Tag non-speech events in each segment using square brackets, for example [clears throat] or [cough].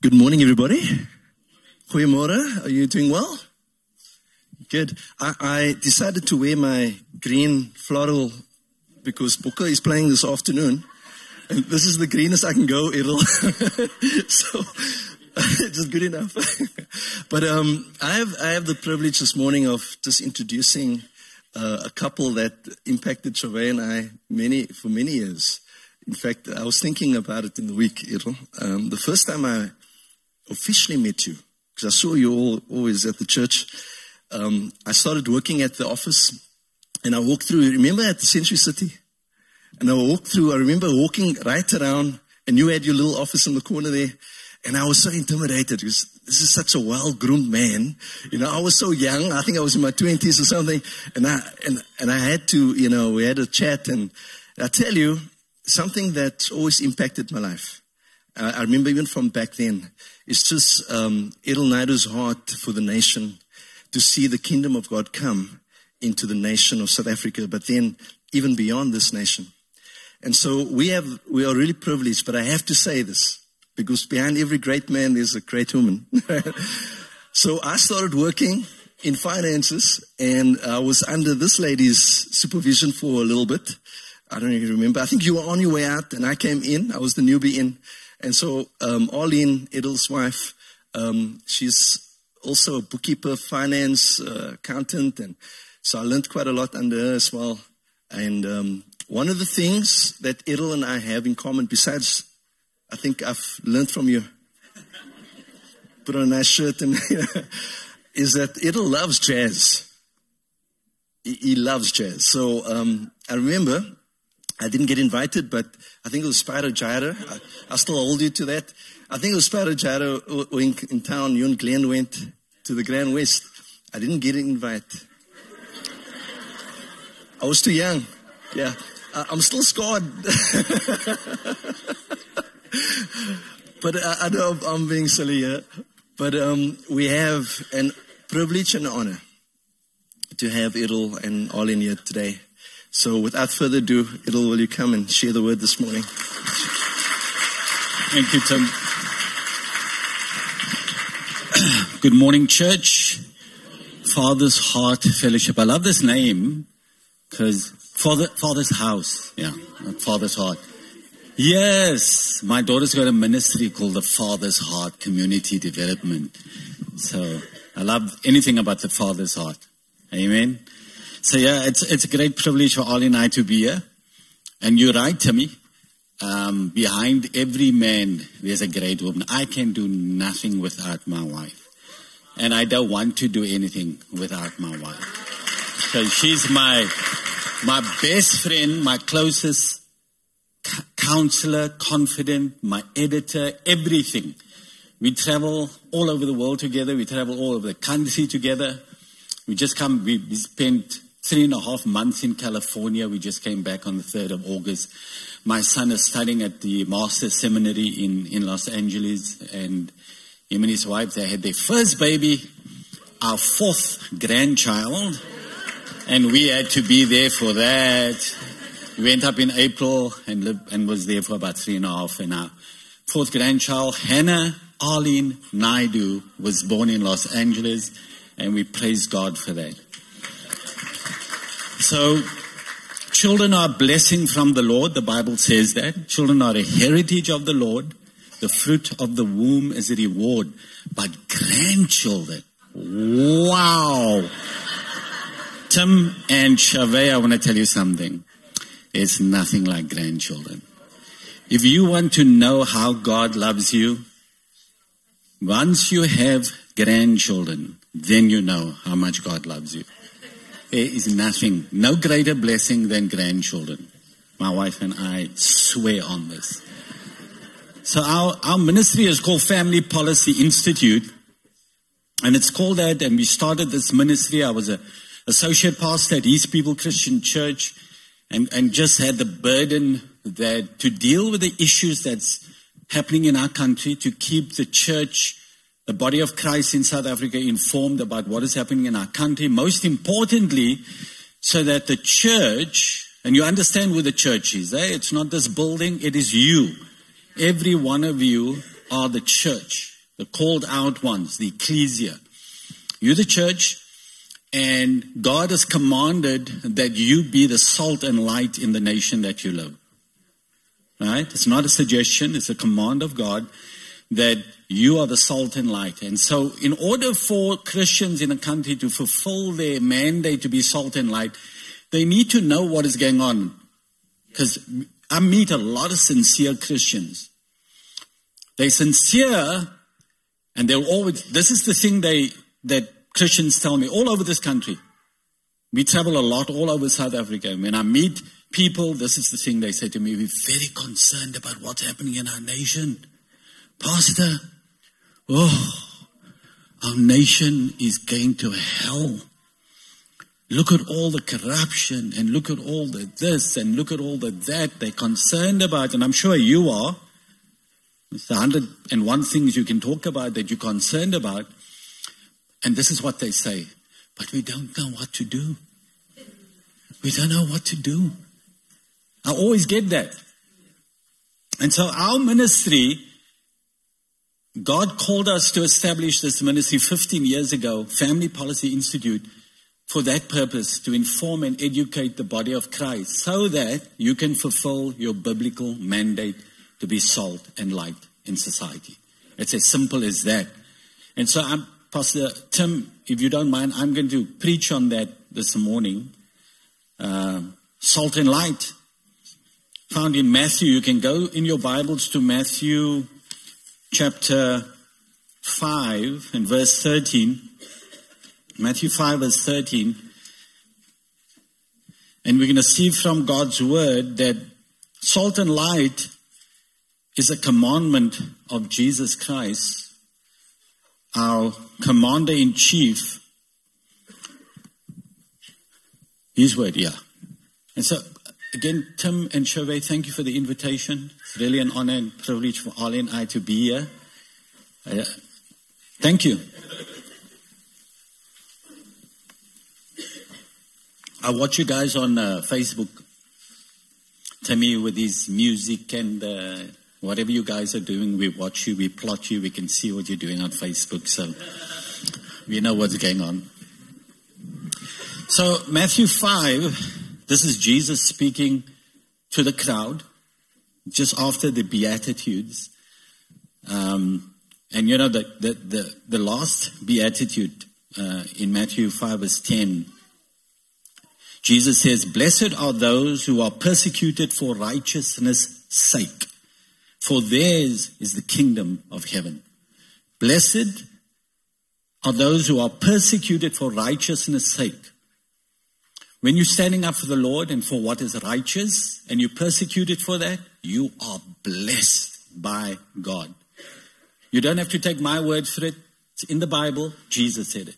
Good morning, everybody. Goeiemorgen. Are you doing well? Good. I, I decided to wear my green floral because Bokke is playing this afternoon. And this is the greenest I can go, Errol. [laughs] so, [laughs] just good enough. [laughs] but um, I, have, I have the privilege this morning of just introducing uh, a couple that impacted Chauvet and I many, for many years. In fact, I was thinking about it in the week, Errol. Um, the first time I officially met you, because I saw you all always at the church, um, I started working at the office and I walked through, remember at the Century City? And I walked through, I remember walking right around and you had your little office in the corner there. And I was so intimidated because this is such a well-groomed man. You know, I was so young. I think I was in my twenties or something. And I, and, and I had to, you know, we had a chat and I tell you, something that always impacted my life. Uh, I remember even from back then, it's just um, Errol Naidoo's heart for the nation to see the kingdom of God come into the nation of South Africa, but then even beyond this nation. And so we have, we are really privileged, but I have to say this because behind every great man, there's a great woman. [laughs] so I started working in finances and I was under this lady's supervision for a little bit. I don't even remember. I think you were on your way out and I came in. I was the newbie in. And so, um, Arlene, Errol's wife, um, she's also a bookkeeper, finance, uh, accountant. And so I learned quite a lot under her as well. And, um, one of the things that Errol and I have in common, besides, I think I've learned from you, [laughs] put on a nice shirt and, [laughs] is that Edel loves jazz. He, he loves jazz. So, um, I remember I didn't get invited, but I think it was Spyro Gyra. I, I still hold you to that. I think it was Spyro Gyra in, in town. You and Glenn went to the Grand West. I didn't get an invite. I was too young. Yeah. I, I'm still scarred. [laughs] but I, I, know I'm being silly here. But um, we have an privilege and honor to have Errol and Arlene here today. So without further ado, will you come and share the word this morning? Thank you, Tim. [clears throat] Good morning, church. Father's Heart Fellowship. I love this name because Father, Father's House. Yeah, Father's Heart. Yes, my daughter's got a ministry called the Father's Heart Community Development. So I love anything about the Father's Heart. Amen. So yeah, it's it's a great privilege for Ollie and I to be here. And you're right, Timmy. Um, behind every man, there's a great woman. I can do nothing without my wife, and I don't want to do anything without my wife. So she's my my best friend, my closest counselor, confidant, my editor, everything. We travel all over the world together. We travel all over the country together. We just come. We, we spent three and a half months in California. We just came back on the 3rd of August. My son is studying at the Master's Seminary in, in Los Angeles, and him and his wife, they had their first baby, our fourth grandchild, and we had to be there for that. We went up in April and lived, and was there for about three and a half, and our fourth grandchild, Hannah Arlene Naidoo, was born in Los Angeles, and we praise God for that. So, children are a blessing from the Lord. The Bible says that. Children are a heritage of the Lord. The fruit of the womb is a reward. But grandchildren, wow. Tim and Chauvet, I want to tell you something. It's nothing like grandchildren. If you want to know how God loves you, once you have grandchildren, then you know how much God loves you. There is nothing, no greater blessing than grandchildren. My wife and I swear on this. So our, our ministry is called Family Policy Institute. And it's called that. And we started this ministry. I was a associate pastor at His People Christian Church and, and just had the burden that to deal with the issues that's happening in our country, to keep the church the body of Christ in South Africa informed about what is happening in our country. Most importantly, so that the church, and you understand who the church is, eh? it's not this building, it is you. Every one of you are the church, the called out ones, the ecclesia. You're the church, and God has commanded that you be the salt and light in the nation that you live. Right? It's not a suggestion, it's a command of God that you are the salt and light. And so, in order for Christians in a country to fulfill their mandate to be salt and light, they need to know what is going on. Because I meet a lot of sincere Christians. They're sincere, and they'll always, this is the thing they, that Christians tell me all over this country. We travel a lot all over South Africa. When I meet people, this is the thing they say to me, we're very concerned about what's happening in our nation. Pastor, oh, our nation is going to hell. Look at all the corruption and look at all the this and look at all the that they're concerned about. And I'm sure you are. It's and one things you can talk about that you're concerned about. And this is what they say. But we don't know what to do. We don't know what to do. I always get that. And so our ministry God called us to establish this ministry 15 years ago, Family Policy Institute, for that purpose, to inform and educate the body of Christ so that you can fulfill your biblical mandate to be salt and light in society. It's as simple as that. And so, I'm, Pastor Tim, if you don't mind, I'm going to preach on that this morning. Uh, salt and light. Found in Matthew. You can go in your Bibles to Matthew chapter 5 and verse 13. Matthew 5 verse 13. And we're going to see from God's word that salt and light is a commandment of Jesus Christ, our commander in chief. His word, yeah. And so Again, Tim and Chauvet, thank you for the invitation. It's really an honor and privilege for Ali and I to be here. Uh, thank you. I watch you guys on uh, Facebook. Timmy with his music and uh, whatever you guys are doing, we watch you, we plot you, we can see what you're doing on Facebook, so we know what's going on. So, Matthew 5 this is Jesus speaking to the crowd just after the Beatitudes. Um, and you know, the, the, the, the last Beatitude uh, in Matthew 5 verse 10, Jesus says, Blessed are those who are persecuted for righteousness' sake, for theirs is the kingdom of heaven. Blessed are those who are persecuted for righteousness' sake, when you're standing up for the Lord and for what is righteous and you're persecuted for that, you are blessed by God. You don't have to take my word for it. It's in the Bible. Jesus said it.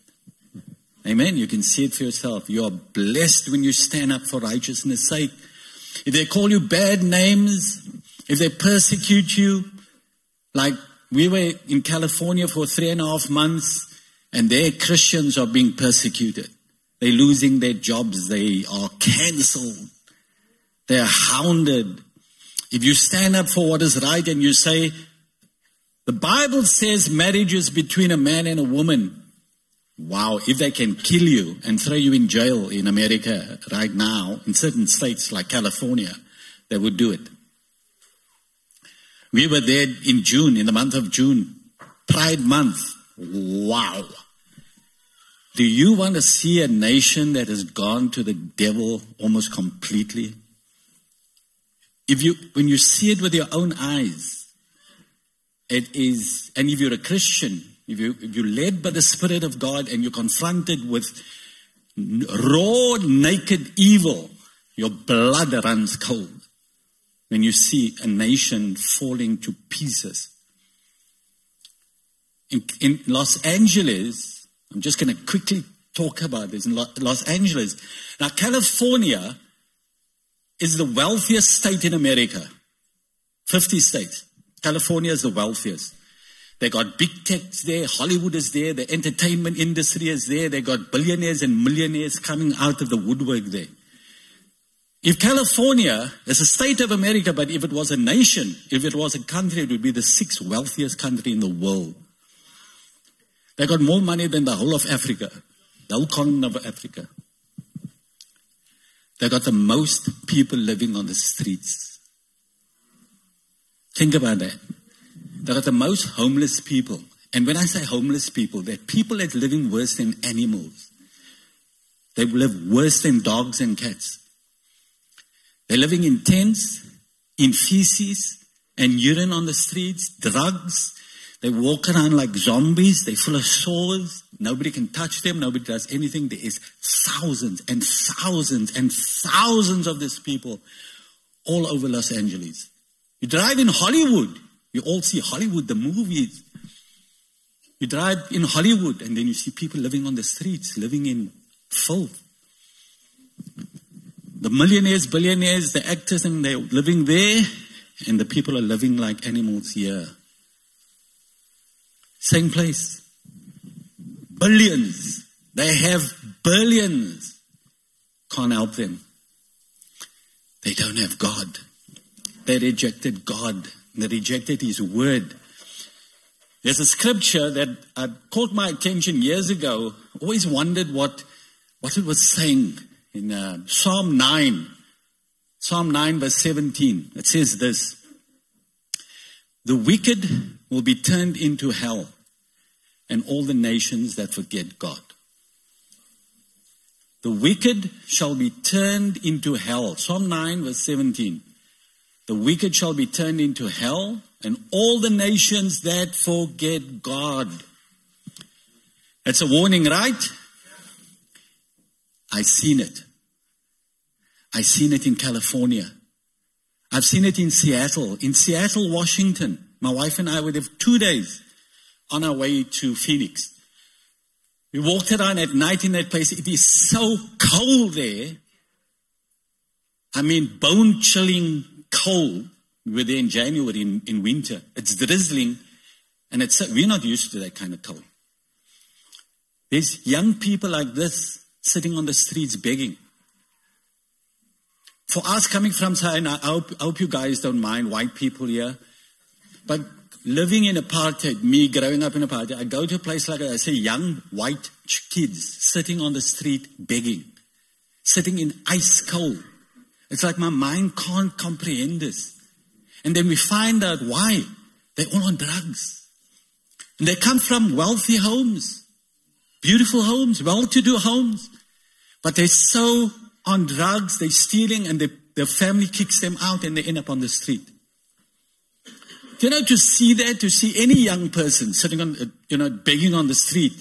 Amen. You can see it for yourself. You are blessed when you stand up for righteousness' sake. If they call you bad names, if they persecute you, like we were in California for three and a half months, and their Christians are being persecuted. They're losing their jobs. They are cancelled. They are hounded. If you stand up for what is right and you say, the Bible says marriage is between a man and a woman. Wow, if they can kill you and throw you in jail in America right now, in certain states like California, they would do it. We were there in June, in the month of June, Pride Month. Wow. Do you want to see a nation that has gone to the devil almost completely? If you, when you see it with your own eyes, it is, and if you're a Christian, if, you, if you're led by the Spirit of God and you're confronted with raw, naked evil, your blood runs cold when you see a nation falling to pieces. In, in Los Angeles, I'm just going to quickly talk about this in Los Angeles. Now, California is the wealthiest state in America. 50 states. California is the wealthiest. They got big tech there, Hollywood is there, the entertainment industry is there, they got billionaires and millionaires coming out of the woodwork there. If California is a state of America, but if it was a nation, if it was a country, it would be the sixth wealthiest country in the world. They got more money than the whole of Africa, the whole continent of Africa. They got the most people living on the streets. Think about that. They got the most homeless people. And when I say homeless people, they're people that living worse than animals. They live worse than dogs and cats. They're living in tents, in feces and urine on the streets, drugs. They walk around like zombies. They're full of sores. Nobody can touch them. Nobody does anything. There is thousands and thousands and thousands of these people all over Los Angeles. You drive in Hollywood. You all see Hollywood, the movies. You drive in Hollywood and then you see people living on the streets, living in filth. The millionaires, billionaires, the actors, and they're living there, and the people are living like animals here. Same place. Billions. They have billions. Can't help them. They don't have God. They rejected God. They rejected His word. There's a scripture that uh, caught my attention years ago. Always wondered what, what it was saying in uh, Psalm 9, Psalm 9, verse 17. It says this The wicked will be turned into hell, and all the nations that forget God. The wicked shall be turned into hell. Psalm 9, verse 17. The wicked shall be turned into hell, and all the nations that forget God. That's a warning, right? I've seen it. I've seen it in California. I've seen it in Seattle. In Seattle, Washington, my wife and I would have two days on our way to Phoenix. We walked around at night in that place. It is so cold there. I mean, bone chilling cold. We were there in January in, in winter. It's drizzling and it's, we're not used to that kind of cold. There's young people like this sitting on the streets begging. For us coming from China, I hope, I hope you guys don't mind white people here, but living in apartheid, me growing up in apartheid, I go to a place like that, I see young white kids sitting on the street begging, sitting in ice cold. It's like my mind can't comprehend this. And then we find out why. They're all on drugs. And they come from wealthy homes, beautiful homes, well-to-do homes. But they're so on drugs, they're stealing, and they, their family kicks them out and they end up on the street. You know, to see that, to see any young person sitting on, uh, you know, begging on the street,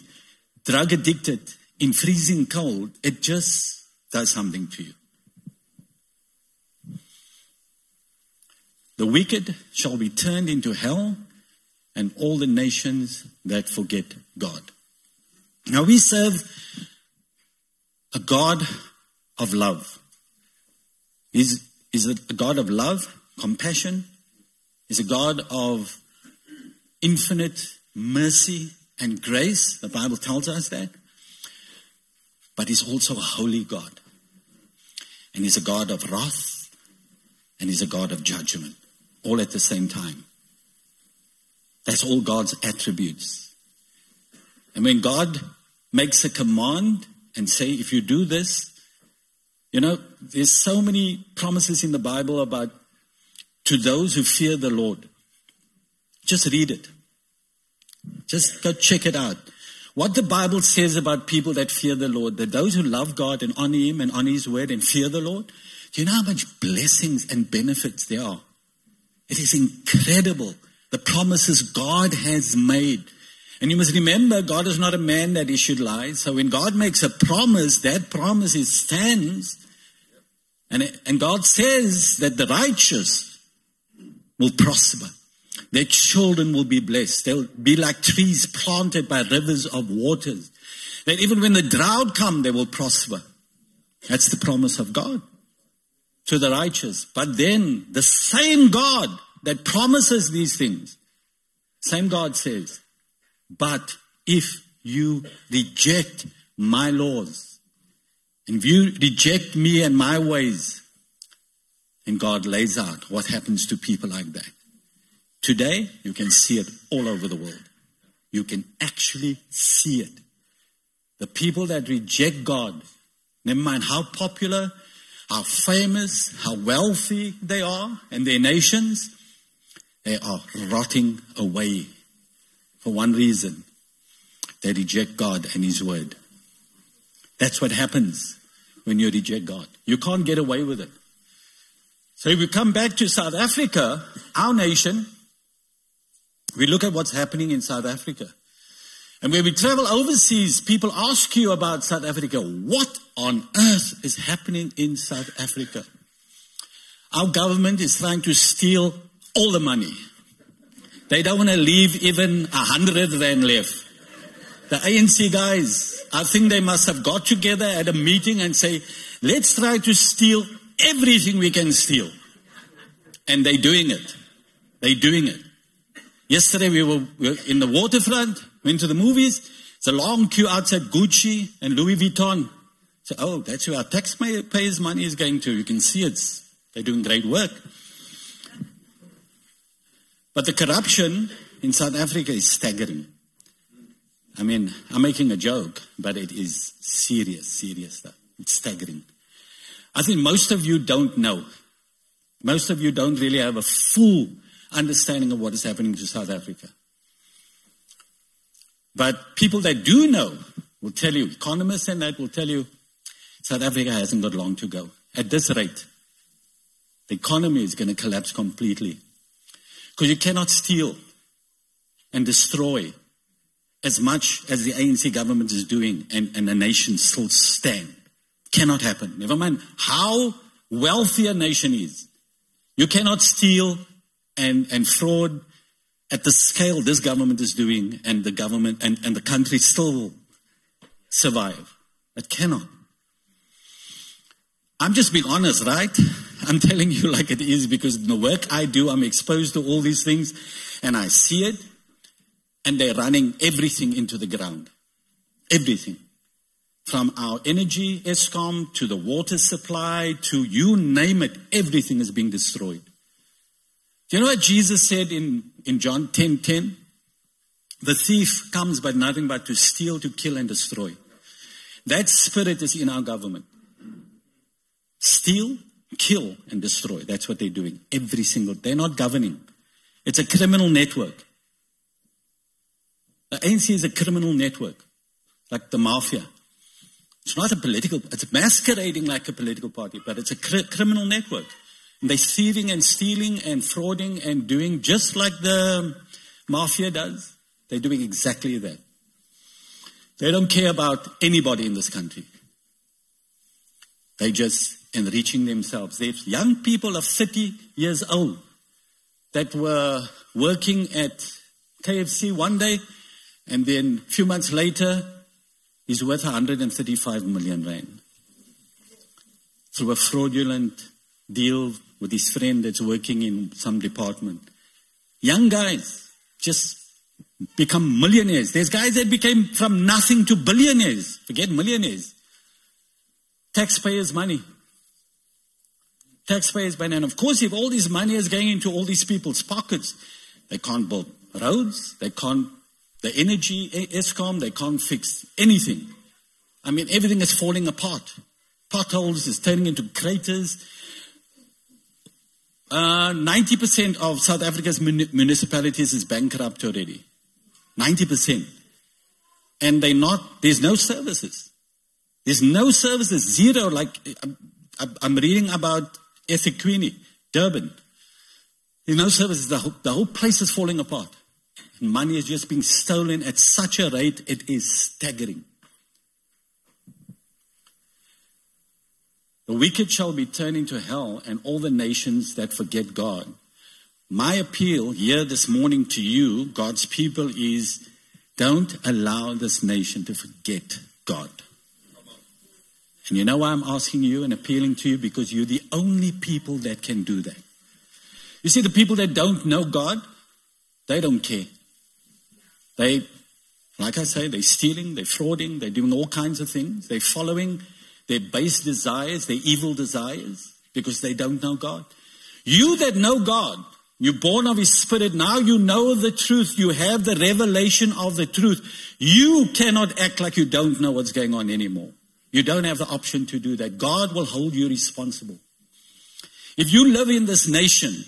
drug addicted, in freezing cold, it just does something to you. The wicked shall be turned into hell, and all the nations that forget God. Now we serve a God of love. Is, is a God of love, compassion? Is a God of infinite mercy and grace. The Bible tells us that. But He's also a holy God. And He's a God of wrath and He's a God of judgment, all at the same time. That's all God's attributes. And when God makes a command, and say, if you do this, you know, there's so many promises in the Bible about to those who fear the Lord. Just read it. Just go check it out. What the Bible says about people that fear the Lord, that those who love God and honor Him and honor His word and fear the Lord, do you know how much blessings and benefits there are? It is incredible the promises God has made. And you must remember, God is not a man that he should lie. So when God makes a promise, that promise is stands. And, and God says that the righteous will prosper. Their children will be blessed. They'll be like trees planted by rivers of waters. That even when the drought comes, they will prosper. That's the promise of God to the righteous. But then the same God that promises these things, same God says, but if you reject my laws, and if you reject me and my ways, And God lays out what happens to people like that. Today, you can see it all over the world. You can actually see it. The people that reject God, never mind how popular, how famous, how wealthy they are and their nations, they are rotting away for one reason. They reject God and His Word. That's what happens when you reject God. You can't get away with it. So if we come back to South Africa, our nation, we look at what's happening in South Africa. And when we travel overseas, people ask you about South Africa. What on earth is happening in South Africa? Our government is trying to steal all the money. They don't want to leave even a hundred rand left. The ANC guys, I think they must have got together at a meeting and say, let's try to steal everything we can steal. And they're doing it. They're doing it. Yesterday we were, we were in the waterfront, went to the movies. It's a long queue outside Gucci and Louis Vuitton. So, oh, that's where our taxpayers' money is going to. You can see it's, they're doing great work. But the corruption in South Africa is staggering. I mean, I'm making a joke, but it is serious, serious stuff. It's staggering. I think most of you don't know. Most of you don't really have a full understanding of what is happening to South Africa. But people that do know will tell you, economists and that will tell you, South Africa hasn't got long to go. At this rate, the economy is going to collapse completely. Because you cannot steal and destroy as much as the ANC government is doing and, and the nation still stand. Cannot happen. Never mind how wealthy a nation is. You cannot steal and, and fraud at the scale this government is doing and the government and, and the country still survive. It cannot. I'm just being honest, right? [laughs] I'm telling you like it is because in the work I do, I'm exposed to all these things and I see it and they're running everything into the ground. Everything. From our energy, Eskom, to the water supply, to you name it, everything is being destroyed. Do you know what Jesus said in, in John 10 10? The thief comes but nothing but to steal, to kill, and destroy. That spirit is in our government. Steal, kill, and destroy. That's what they're doing. Every single, they're not governing. It's a criminal network. The ANC is a criminal network, like the mafia. It's not a political, it's masquerading like a political party, but it's a cr- criminal network. And they're thieving and stealing and frauding and doing just like the mafia does. They're doing exactly that. They don't care about anybody in this country. They just enriching themselves. There's young people of 30 years old that were working at KFC one day, and then a few months later, he's worth 135 million rand through a fraudulent deal with his friend that's working in some department. Young guys just become millionaires. There's guys that became from nothing to billionaires. Forget millionaires. Taxpayers' money taxpayers' money. And of course, if all this money is going into all these people's pockets, they can't build roads, they can't, the energy, Eskom, they can't fix anything. I mean, everything is falling apart. Potholes is turning into craters. Uh, 90% of South Africa's municipalities is bankrupt already. 90%. And they not, there's no services. There's no services, zero. Like, I'm, reading about eThekwini, Durban. There's no services. The whole, the whole place is falling apart. Money is just being stolen at such a rate, it is staggering. The wicked shall be turned into hell, and all the nations that forget God. My appeal here this morning to you, God's people, is don't allow this nation to forget God. And you know why I'm asking you and appealing to you? Because you're the only people that can do that. You see, the people that don't know God, they don't care. They, like I say, they're stealing, they're frauding, they're doing all kinds of things. They're following their base desires, their evil desires, because they don't know God. You that know God, you're born of His Spirit. Now you know the truth. You have the revelation of the truth. You cannot act like you don't know what's going on anymore. You don't have the option to do that. God will hold you responsible. If you live in this nation,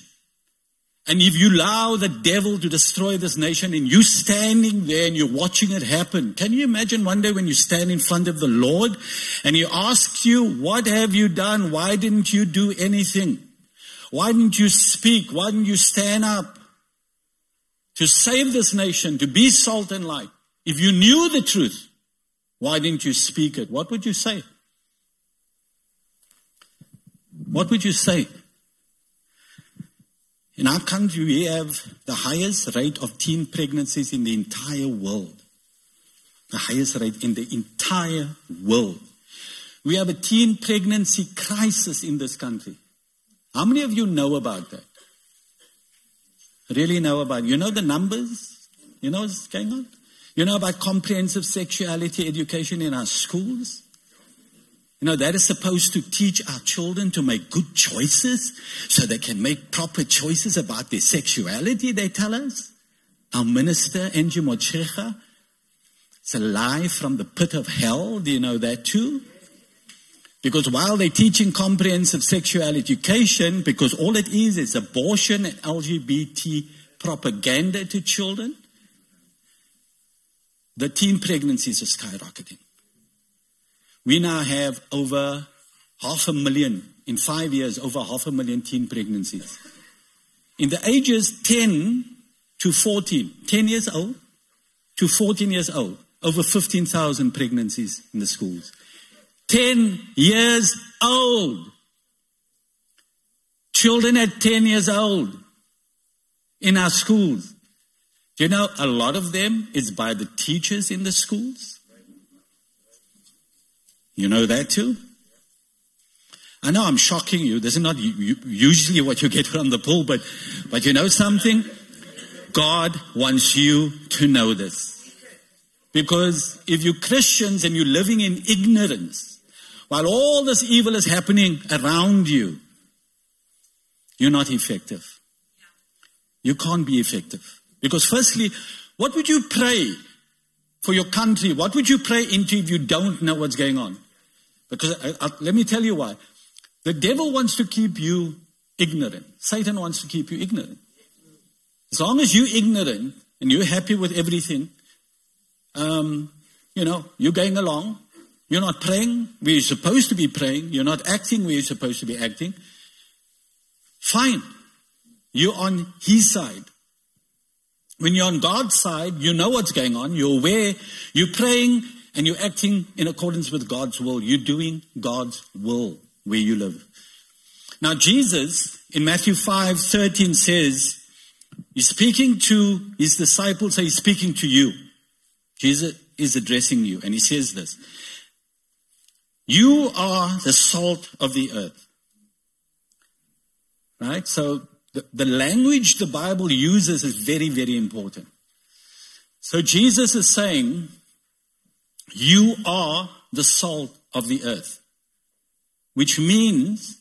and if you allow the devil to destroy this nation and you standing there and you're watching it happen, can you imagine one day when you stand in front of the Lord and he asks you, what have you done? Why didn't you do anything? Why didn't you speak? Why didn't you stand up to save this nation, to be salt and light? If you knew the truth, why didn't you speak it? What would you say? What would you say? In our country, we have the highest rate of teen pregnancies in the entire world. The highest rate in the entire world. We have a teen pregnancy crisis in this country. How many of you know about that? Really know about it? You know the numbers? You know what's going on? You know about comprehensive sexuality education in our schools? You know, that is supposed to teach our children to make good choices so they can make proper choices about their sexuality, they tell us. Our minister, Angie Motshekga, it's a lie from the pit of hell. Do you know that too? Because while they're teaching comprehensive sexual education, because all it is is abortion and LGBT propaganda to children, the teen pregnancies are skyrocketing. We now have over half a million, in five years, over half a million teen pregnancies. In the ages 10 to 14, 10 years old to 14 years old, over 15,000 pregnancies in the schools. 10 years old. Children at 10 years old in our schools. Do you know a lot of them is by the teachers in the schools? You know that too? I know I'm shocking you. This is not usually what you get from the pool, but but you know something? God wants you to know this. Because if you're Christians and you're living in ignorance, while all this evil is happening around you, you're not effective. You can't be effective. Because firstly, what would you pray for your country? What would you pray into if you don't know what's going on? Because I, uh, I, uh, let me tell you why. The devil wants to keep you ignorant. Satan wants to keep you ignorant. As long as you're ignorant and you're happy with everything, um, you know, you're going along, you're not praying where you're supposed to be praying. You're not acting where you're supposed to be acting. Fine. You're on His side. When you're on God's side, you know what's going on. You're aware. You're praying and you're acting in accordance with God's will. You're doing God's will where you live. Now, Jesus in Matthew 5 13 says, He's speaking to His disciples, so He's speaking to you. Jesus is addressing you, and He says this. You are the salt of the earth. Right? So the, the language the Bible uses is very, very important. So Jesus is saying, You are the salt of the earth, which means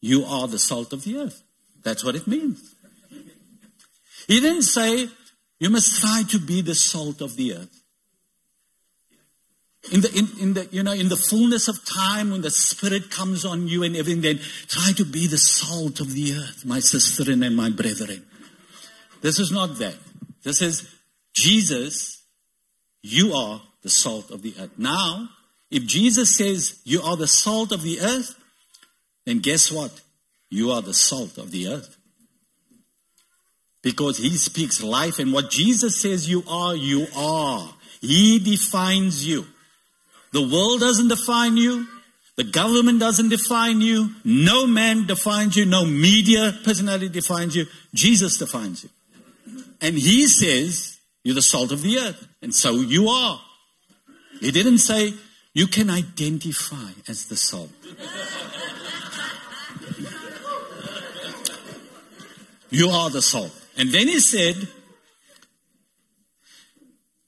you are the salt of the earth. That's what it means. He didn't say, You must try to be the salt of the earth in the, in, in, the, you know, in the fullness of time when the Spirit comes on you and everything, then try to be the salt of the earth, my sister and my brethren. This is not that. This is Jesus, you are the salt of the earth. Now, if Jesus says you are the salt of the earth, then guess what? You are the salt of the earth. Because he speaks life and what Jesus says you are, you are. He defines you. The world doesn't define you. The government doesn't define you. No man defines you. No media personality defines you. Jesus defines you. And he says, you're the salt of the earth. And so you are. He didn't say, you can identify as the salt. you are the salt. And then he said,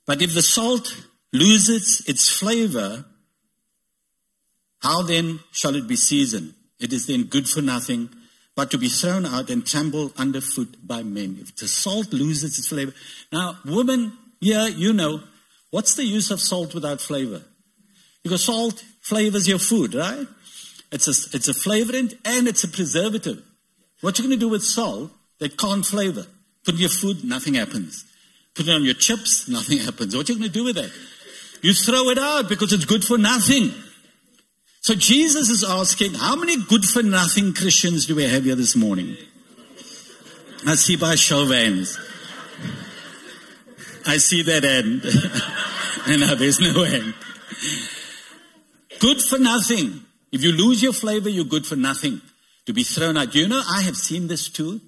but if the salt loses its flavor, how then shall it be seasoned? It is then good for nothing, but to be thrown out and trampled underfoot by men. If the salt loses its flavor. Now, women, yeah, you know, what's the use of salt without flavor? Because salt flavors your food, right? It's a, it's a flavorant and it's a preservative. What you're going to do with salt that can't flavor? Put in your food, nothing happens. Put it on your chips, nothing [laughs] happens. What are you going to do with it? You throw it out because it's good for nothing. So Jesus is asking, how many good for nothing Christians do we have here this morning? I see by show of hands. I see that end. [laughs] and now there's no end. Good for nothing. If you lose your flavor, you're good for nothing. To be thrown out. You know, I have seen this too.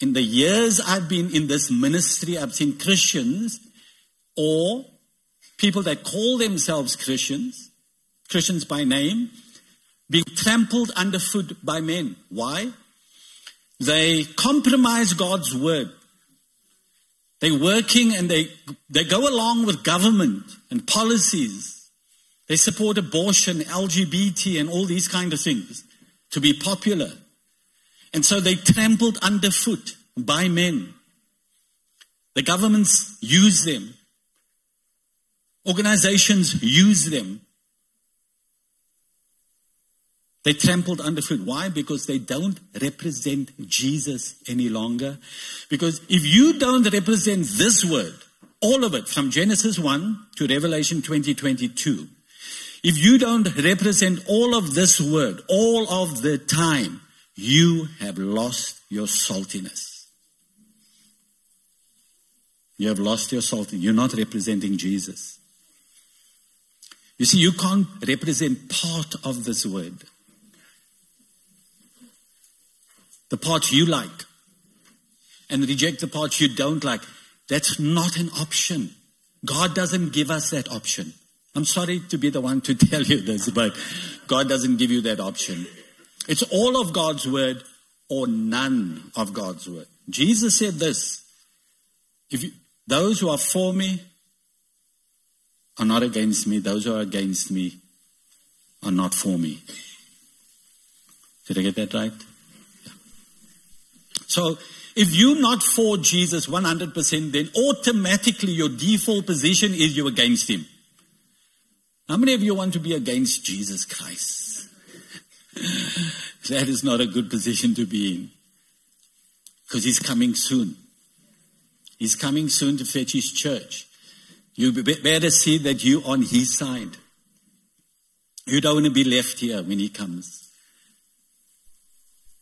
In the years I've been in this ministry, I've seen Christians or people that call themselves Christians Christians by name, being trampled underfoot by men. Why? They compromise God's word. They're working and they, they go along with government and policies. They support abortion, LGBT, and all these kind of things to be popular. And so they trampled underfoot by men. The governments use them. Organizations use them. They trampled underfoot. Why? Because they don't represent Jesus any longer. Because if you don't represent this word, all of it, from Genesis 1 to Revelation 2022, if you don't represent all of this word all of the time, you have lost your saltiness. You have lost your saltiness. You're not representing Jesus. You see, you can't represent part of this word. the parts you like and reject the parts you don't like. That's not an option. God doesn't give us that option. I'm sorry to be the one to [laughs] tell you this, but God doesn't give you that option. It's all of God's word or none of God's word. Jesus said this if you, those who are for me are not against me, those who are against me are not for me. Did I get that right? So if you're not for Jesus 100%, then automatically your default position is you're against him. How many of you want to be against Jesus Christ? [laughs] that is not a good position to be in. Because he's coming soon. He's coming soon to fetch his church. You better see that you're on his side. You don't want to be left here when he comes.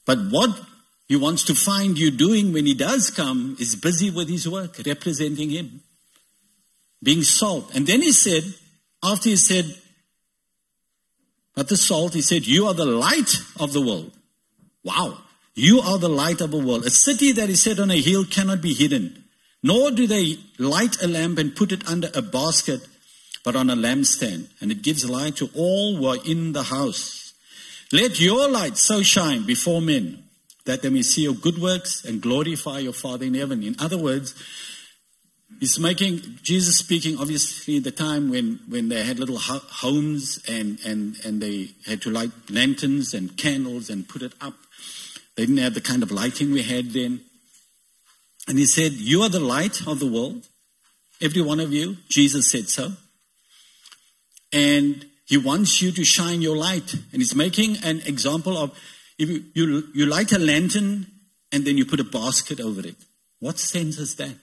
But what he wants to find you doing when he does come is busy with his work, representing him, being salt. And then he said, after he said, but the salt, he said, you are the light of the world. Wow. You are the light of the world. A city that is set on a hill cannot be hidden. Nor do they light a lamp and put it under a basket, but on a lampstand. And it gives light to all who are in the house. Let your light so shine before men that they may see your good works and glorify your Father in heaven. In other words, he's making, Jesus speaking, obviously, the time when, when they had little homes and, and, and they had to light lanterns and candles and put it up. They didn't have the kind of lighting we had then. And he said, You are the light of the world. Every one of you. Jesus said so. And he wants you to shine your light. And he's making an example of if you, you, you light a lantern and then you put a basket over it, what sense is that?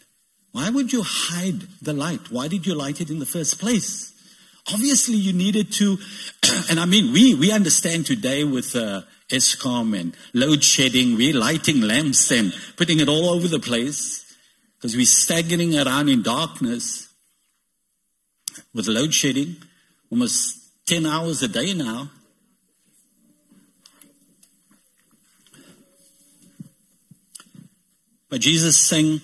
Why would you hide the light? Why did you light it in the first place? Obviously, you needed to, [clears throat] and I mean, we, we understand today with uh, Eskom and load shedding, we're lighting lamps and putting it all over the place because we're staggering around in darkness with load shedding almost 10 hours a day now. But Jesus saying,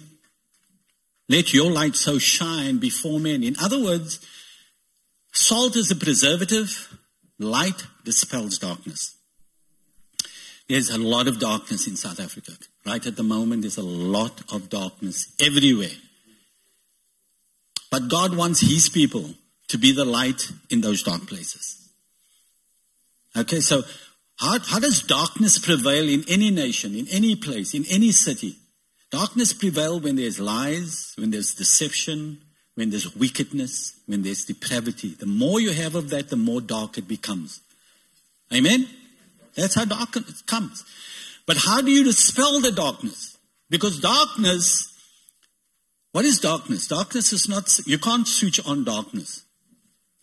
let your light so shine before men. In other words, salt is a preservative, light dispels darkness. There's a lot of darkness in South Africa. Right at the moment, there's a lot of darkness everywhere. But God wants His people to be the light in those dark places. Okay, so How, how does darkness prevail in any nation, in any place, in any city? Darkness prevails when there's lies, when there's deception, when there's wickedness, when there's depravity. The more you have of that, the more dark it becomes. Amen? That's how darkness comes. But how do you dispel the darkness? Because darkness, what is darkness? Darkness is not, you can't switch on darkness,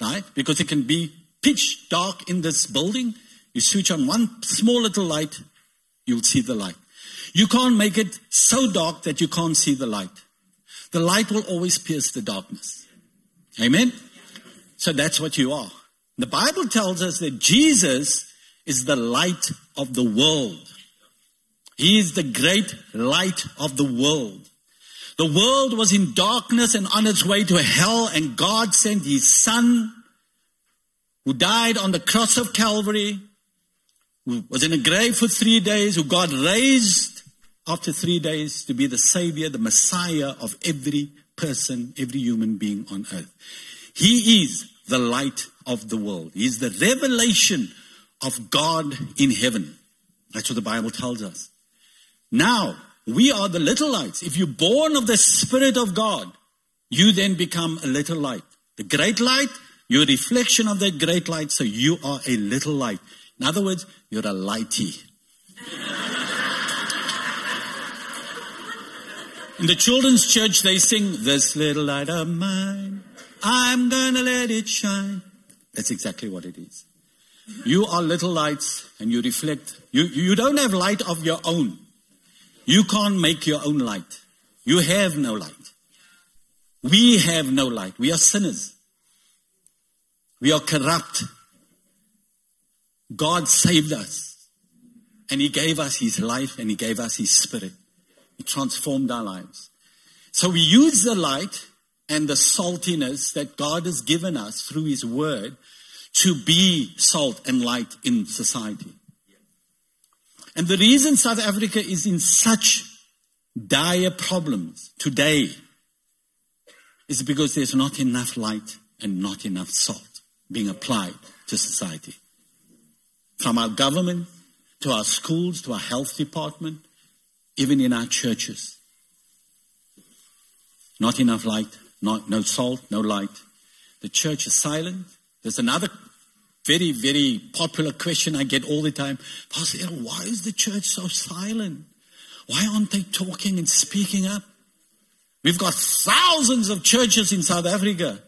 right? Because it can be pitch dark in this building. You switch on one small little light, you'll see the light. You can't make it so dark that you can't see the light. The light will always pierce the darkness. Amen? So that's what you are. The Bible tells us that Jesus is the light of the world. He is the great light of the world. The world was in darkness and on its way to hell, and God sent His Son, who died on the cross of Calvary, who was in a grave for three days, who God raised after three days to be the Savior, the Messiah of every person, every human being on earth. He is the light of the world. He is the revelation of God in heaven. That's what the Bible tells us. Now, we are the little lights. If you're born of the Spirit of God, you then become a little light. The great light, you're a reflection of that great light, so you are a little light. In other words, you're a lighty. In the children's church, they sing, This little light of mine, I'm gonna let it shine. That's exactly what it is. You are little lights and you reflect. You, you don't have light of your own. You can't make your own light. You have no light. We have no light. We are sinners. We are corrupt. God saved us. And He gave us His life and He gave us His Spirit. He transformed our lives. So we use the light and the saltiness that God has given us through His Word to be salt and light in society. And the reason South Africa is in such dire problems today is because there's not enough light and not enough salt being applied to society. From our government to our schools to our health department, even in our churches. Not enough light, not, no salt, no light. The church is silent. There's another very, very popular question I get all the time. Pastor why is the church so silent? Why aren't they talking and speaking up? We've got thousands of churches in South Africa.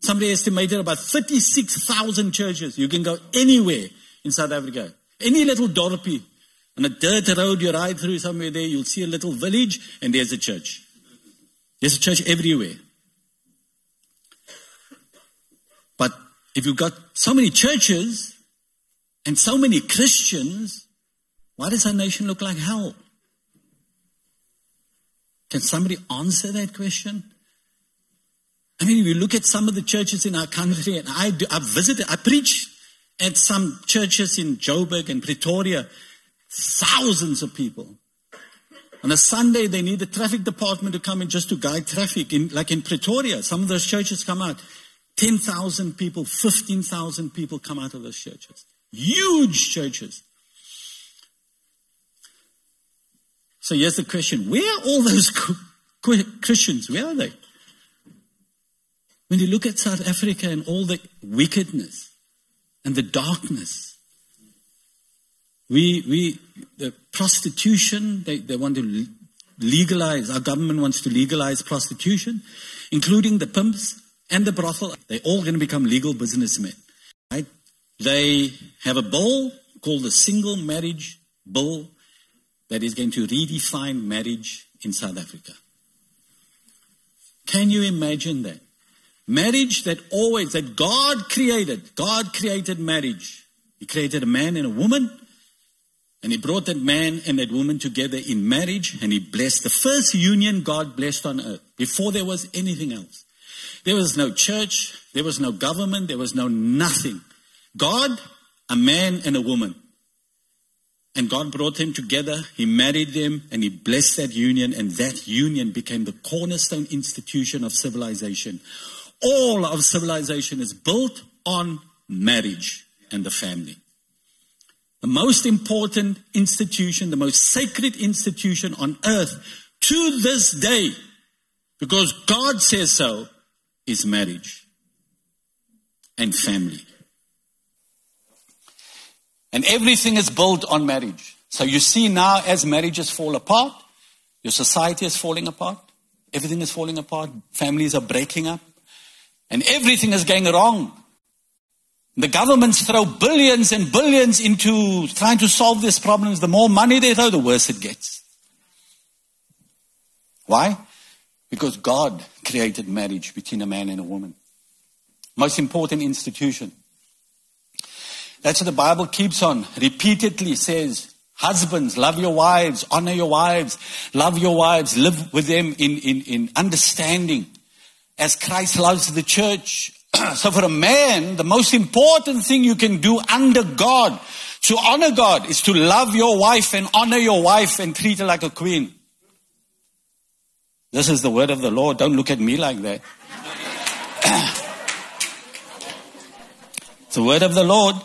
Somebody estimated about 36,000 churches. You can go anywhere in South Africa. Any little dorpy. On a dirt road you ride through somewhere there, you'll see a little village and there's a church. There's a church everywhere. But if you've got so many churches and so many Christians, why does our nation look like hell? Can somebody answer that question? I mean, if you look at some of the churches in our country, and I do, I've visited, I preach at some churches in Joburg and Pretoria, thousands of people. On a Sunday, they need the traffic department to come in just to guide traffic. In, like in Pretoria, some of those churches come out. 10,000 people, 15,000 people come out of those churches. Huge churches. So here's the question where are all those [laughs] Christians? Where are they? When you look at South Africa and all the wickedness and the darkness, we, we, the prostitution, they, they want to legalize, our government wants to legalize prostitution, including the pimps and the brothel. They're all going to become legal businessmen. Right? They have a bill called the Single Marriage Bill that is going to redefine marriage in South Africa. Can you imagine that? Marriage that always, that God created. God created marriage. He created a man and a woman. And he brought that man and that woman together in marriage and he blessed the first union God blessed on earth before there was anything else. There was no church, there was no government, there was no nothing. God, a man and a woman. And God brought them together, He married them, and He blessed that union, and that union became the cornerstone institution of civilization. All of civilization is built on marriage and the family. the most important institution, the most sacred institution on earth to this day, because God says so, is marriage and family. And everything is built on marriage. So you see now as marriages fall apart, your society is falling apart, everything is falling apart, families are breaking up, and everything is going wrong. The governments throw billions and billions into trying to solve these problems. The more money they throw, the worse it gets. Why? Because God created marriage between a man and a woman. Most important institution. That's what the Bible keeps on repeatedly says. Husbands, love your wives, honor your wives, love your wives, live with them in, in, in understanding as Christ loves the church. [clears throat] so for a man, the most important thing you can do under God to honor God is to love your wife and honor your wife and treat her like a queen. This is the word of the Lord. Don't look at me like that. it's the word of the Lord.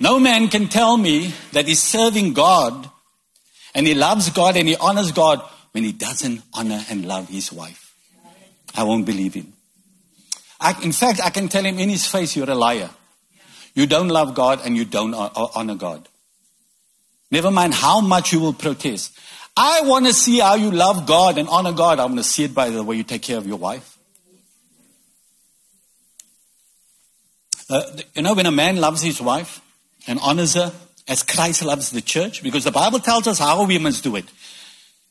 No man can tell me that he's serving God and he loves God and he honors God when he doesn't honor and love his wife. I won't believe him. I, in fact, I can tell him in his face, you're a liar. You don't love God and you don't honor God. Never mind how much you will protest. I want to see how you love God and honor God. I want to see it by the way you take care of your wife. Uh, you know, when a man loves his wife, and honors her as Christ loves the church? Because the Bible tells us how we must do it.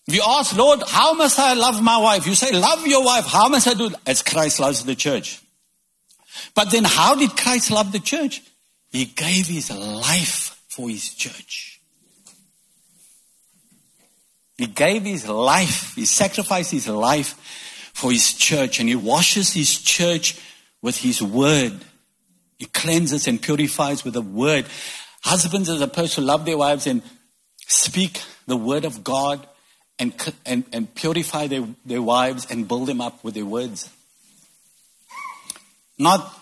We ask, Lord, how must I love my wife? You say, love your wife. How must I do it? As Christ loves the church. But then how did Christ love the church? He gave his life for his church. He gave his life, he sacrificed his life for his church, and he washes his church with his word. He cleanses and purifies with the word. Husbands are supposed to love their wives and speak the word of God and, and, and purify their, their wives and build them up with their words. Not,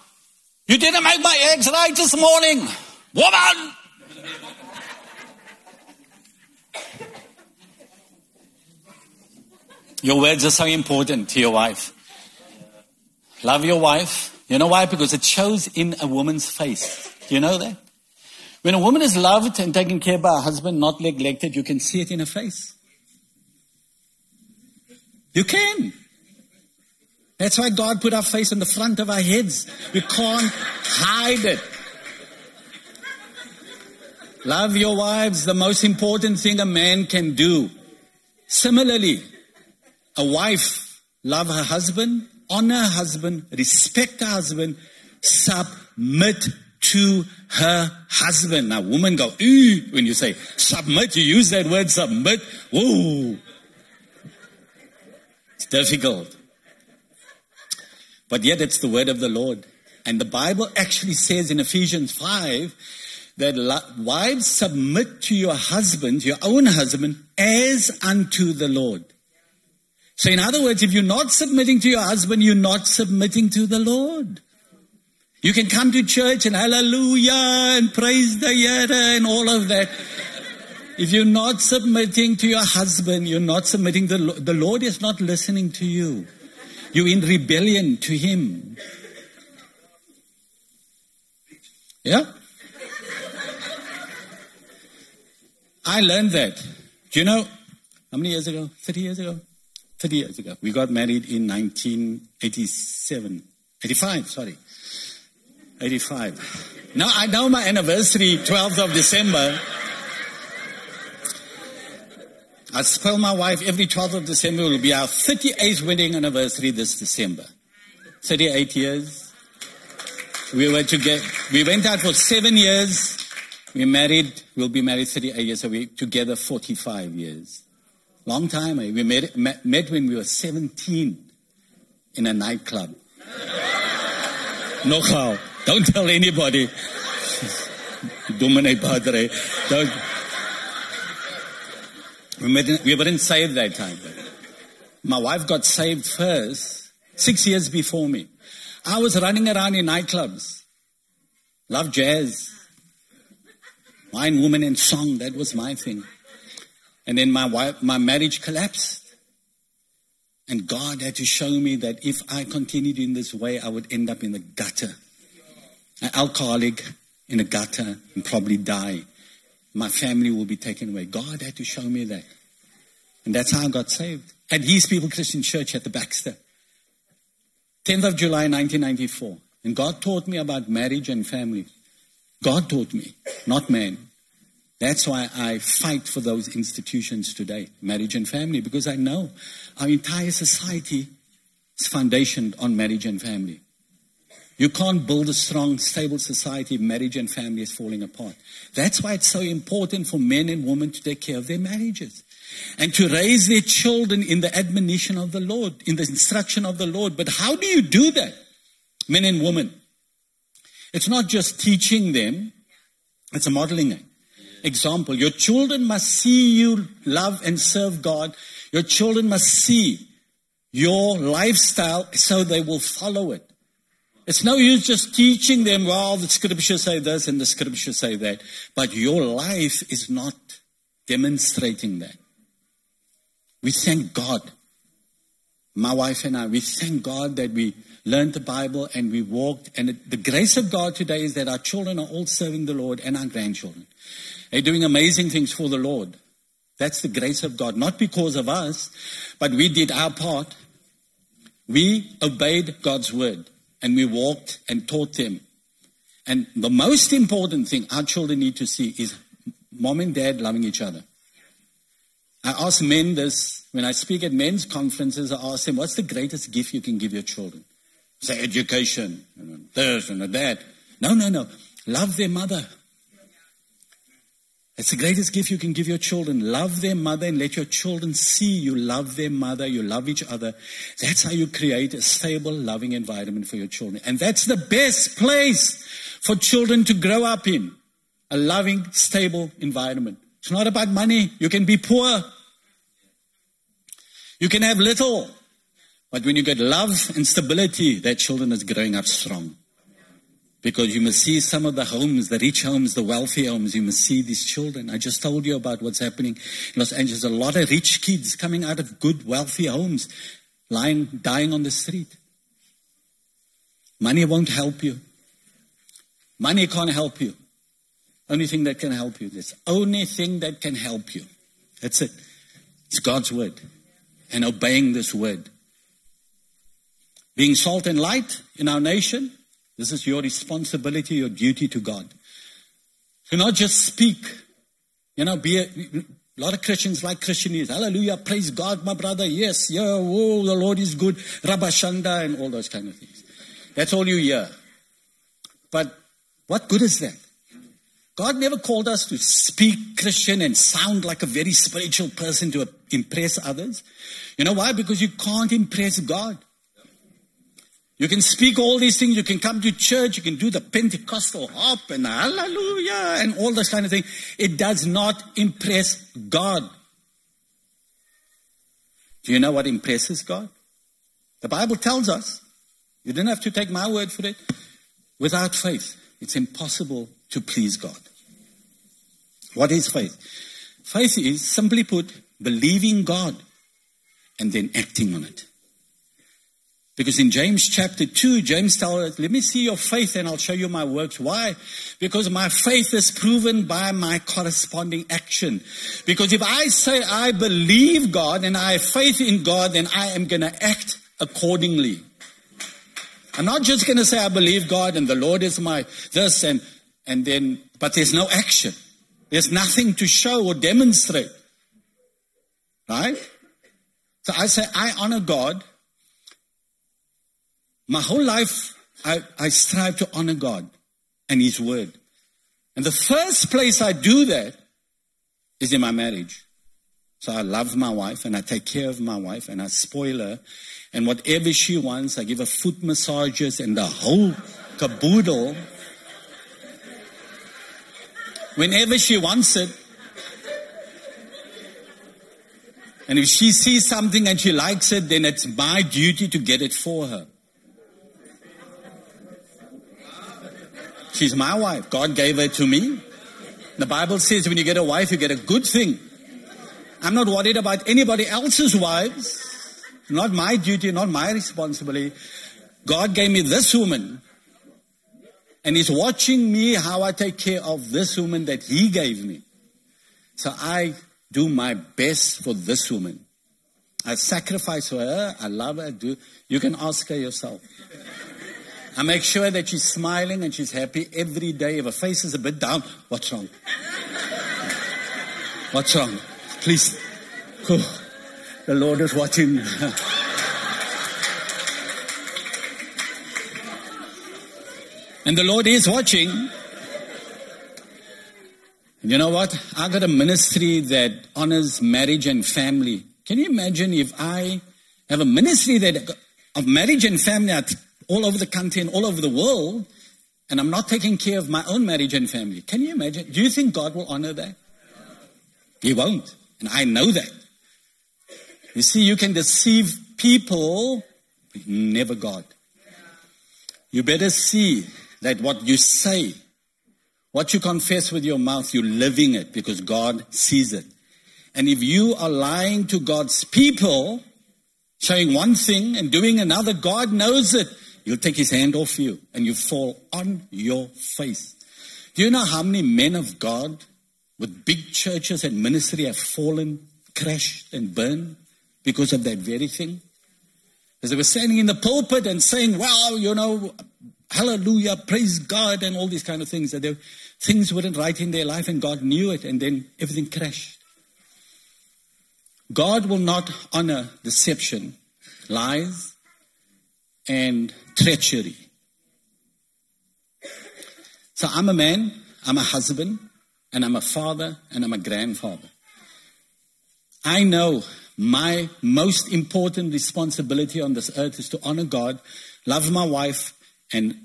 you didn't make my eggs right this morning, woman! Your words are so important to your wife. Love your wife you know why? Because it shows in a woman's face. Do you know that? When a woman is loved and taken care by a husband, not neglected, you can see it in her face. You can. That's why God put our face in the front of our heads. We can't hide it. Love your wives, the most important thing a man can do. Similarly, a wife love her husband honor her husband, respect her husband, submit to her husband. Now, women go, when you say submit, you use that word submit. Whoa. It's difficult. But yet it's the word of the Lord. And the Bible actually says in Ephesians 5 that wives submit to your husband, your own husband, as unto the Lord. So, in other words, if you're not submitting to your husband, you're not submitting to the Lord. You can come to church and hallelujah and praise the Yada and all of that. If you're not submitting to your husband, you're not submitting the, the Lord is not listening to you. You're in rebellion to Him. Yeah? I learned that. Do you know how many years ago? 30 years ago? 30 years ago. We got married in 1987, 85, sorry. 85. Now I know my anniversary, 12th of December. I tell my wife every 12th of December will be our 38th wedding anniversary this December. 38 years. We were together. We went out for seven years. We married. We'll be married 38 years. So we together 45 years. Long time. We met, met, met when we were 17 in a nightclub. no how. Don't tell anybody. Dominate Padre. Don't. We, met in, we weren't saved that time. My wife got saved first, six years before me. I was running around in nightclubs. Love jazz. Wine, woman, and song, that was my thing. And then my wife, my marriage collapsed. And God had to show me that if I continued in this way, I would end up in the gutter. An alcoholic in a gutter and probably die. My family will be taken away. God had to show me that. And that's how I got saved. At His People Christian Church at the Baxter. 10th of July 1994. And God taught me about marriage and family. God taught me, not man. That's why I fight for those institutions today, marriage and family, because I know our entire society is foundationed on marriage and family. You can't build a strong, stable society if marriage and family is falling apart. That's why it's so important for men and women to take care of their marriages and to raise their children in the admonition of the Lord, in the instruction of the Lord. But how do you do that, men and women? It's not just teaching them, it's a modeling example. Your children must see you love and serve God. Your children must see your lifestyle so they will follow it. It's no use just teaching them, well, the scripture say this and the scripture say that. But your life is not demonstrating that. We thank God. My wife and I, we thank God that we learned the Bible and we walked. And the grace of God today is that our children are all serving the Lord and our grandchildren. They're doing amazing things for the Lord. That's the grace of God. Not because of us, but we did our part. We obeyed God's word and we walked and taught them. And the most important thing our children need to see is mom and dad loving each other. I ask men this when I speak at men's conferences. I ask them, "What's the greatest gift you can give your children?" Say education, and this and that. No, no, no. Love their mother. It's the greatest gift you can give your children. Love their mother and let your children see you love their mother, you love each other. That's how you create a stable, loving environment for your children. And that's the best place for children to grow up in. A loving, stable environment. It's not about money. You can be poor. You can have little. But when you get love and stability, that children is growing up strong. Because you must see some of the homes, the rich homes, the wealthy homes, you must see these children. I just told you about what's happening in Los Angeles. A lot of rich kids coming out of good, wealthy homes, lying, dying on the street. Money won't help you. Money can't help you. Only thing that can help you. This only thing that can help you. That's it. It's God's word. And obeying this word. Being salt and light in our nation. This is your responsibility, your duty to God. To not just speak. You know, be a, a lot of Christians like Christianese. Hallelujah. Praise God, my brother. Yes. Yeah. Oh, the Lord is good. Rabashanda and all those kind of things. That's all you hear. But what good is that? God never called us to speak Christian and sound like a very spiritual person to impress others. You know why? Because you can't impress God. You can speak all these things. You can come to church. You can do the Pentecostal hop and hallelujah and all this kind of thing. It does not impress God. Do you know what impresses God? The Bible tells us. You don't have to take my word for it. Without faith, it's impossible to please God. What is faith? Faith is, simply put, believing God and then acting on it. Because in James chapter 2, James tells us, let me see your faith and I'll show you my works. Why? Because my faith is proven by my corresponding action. Because if I say I believe God and I have faith in God, then I am going to act accordingly. I'm not just going to say I believe God and the Lord is my this and, and then, but there's no action. There's nothing to show or demonstrate. Right? So I say I honor God. My whole life, I, I strive to honor God and His Word. And the first place I do that is in my marriage. So I love my wife and I take care of my wife and I spoil her. And whatever she wants, I give her foot massages and the whole caboodle. Whenever she wants it. And if she sees something and she likes it, then it's my duty to get it for her. She's my wife. God gave her to me. The Bible says when you get a wife, you get a good thing. I'm not worried about anybody else's wives. Not my duty, not my responsibility. God gave me this woman. And He's watching me how I take care of this woman that He gave me. So I do my best for this woman. I sacrifice for her. I love her. Do you can ask her yourself. I make sure that she's smiling and she's happy every day. If her face is a bit down, what's wrong? What's wrong? Please. Oh, the Lord is watching. [laughs] and the Lord is watching. And you know what? I got a ministry that honors marriage and family. Can you imagine if I have a ministry that of marriage and family all over the country and all over the world, and I'm not taking care of my own marriage and family? Can you imagine? Do you think God will honor that? He won't. And I know that. You see, you can deceive people, never God. You better see that what you say, what you confess with your mouth, you're living it because God sees it. And if you are lying to God's people, saying one thing and doing another, God knows it. He'll take his hand off you and you fall on your face. Do you know how many men of God with big churches and ministry have fallen, crashed, and burned because of that very thing? As they were standing in the pulpit and saying, well, you know, hallelujah, praise God, and all these kind of things. That they, things weren't right in their life, and God knew it, and then everything crashed. God will not honor deception, lies, and treachery. So I'm a man, I'm a husband, and I'm a father, and I'm a grandfather. I know my most important responsibility on this earth is to honor God, love my wife, and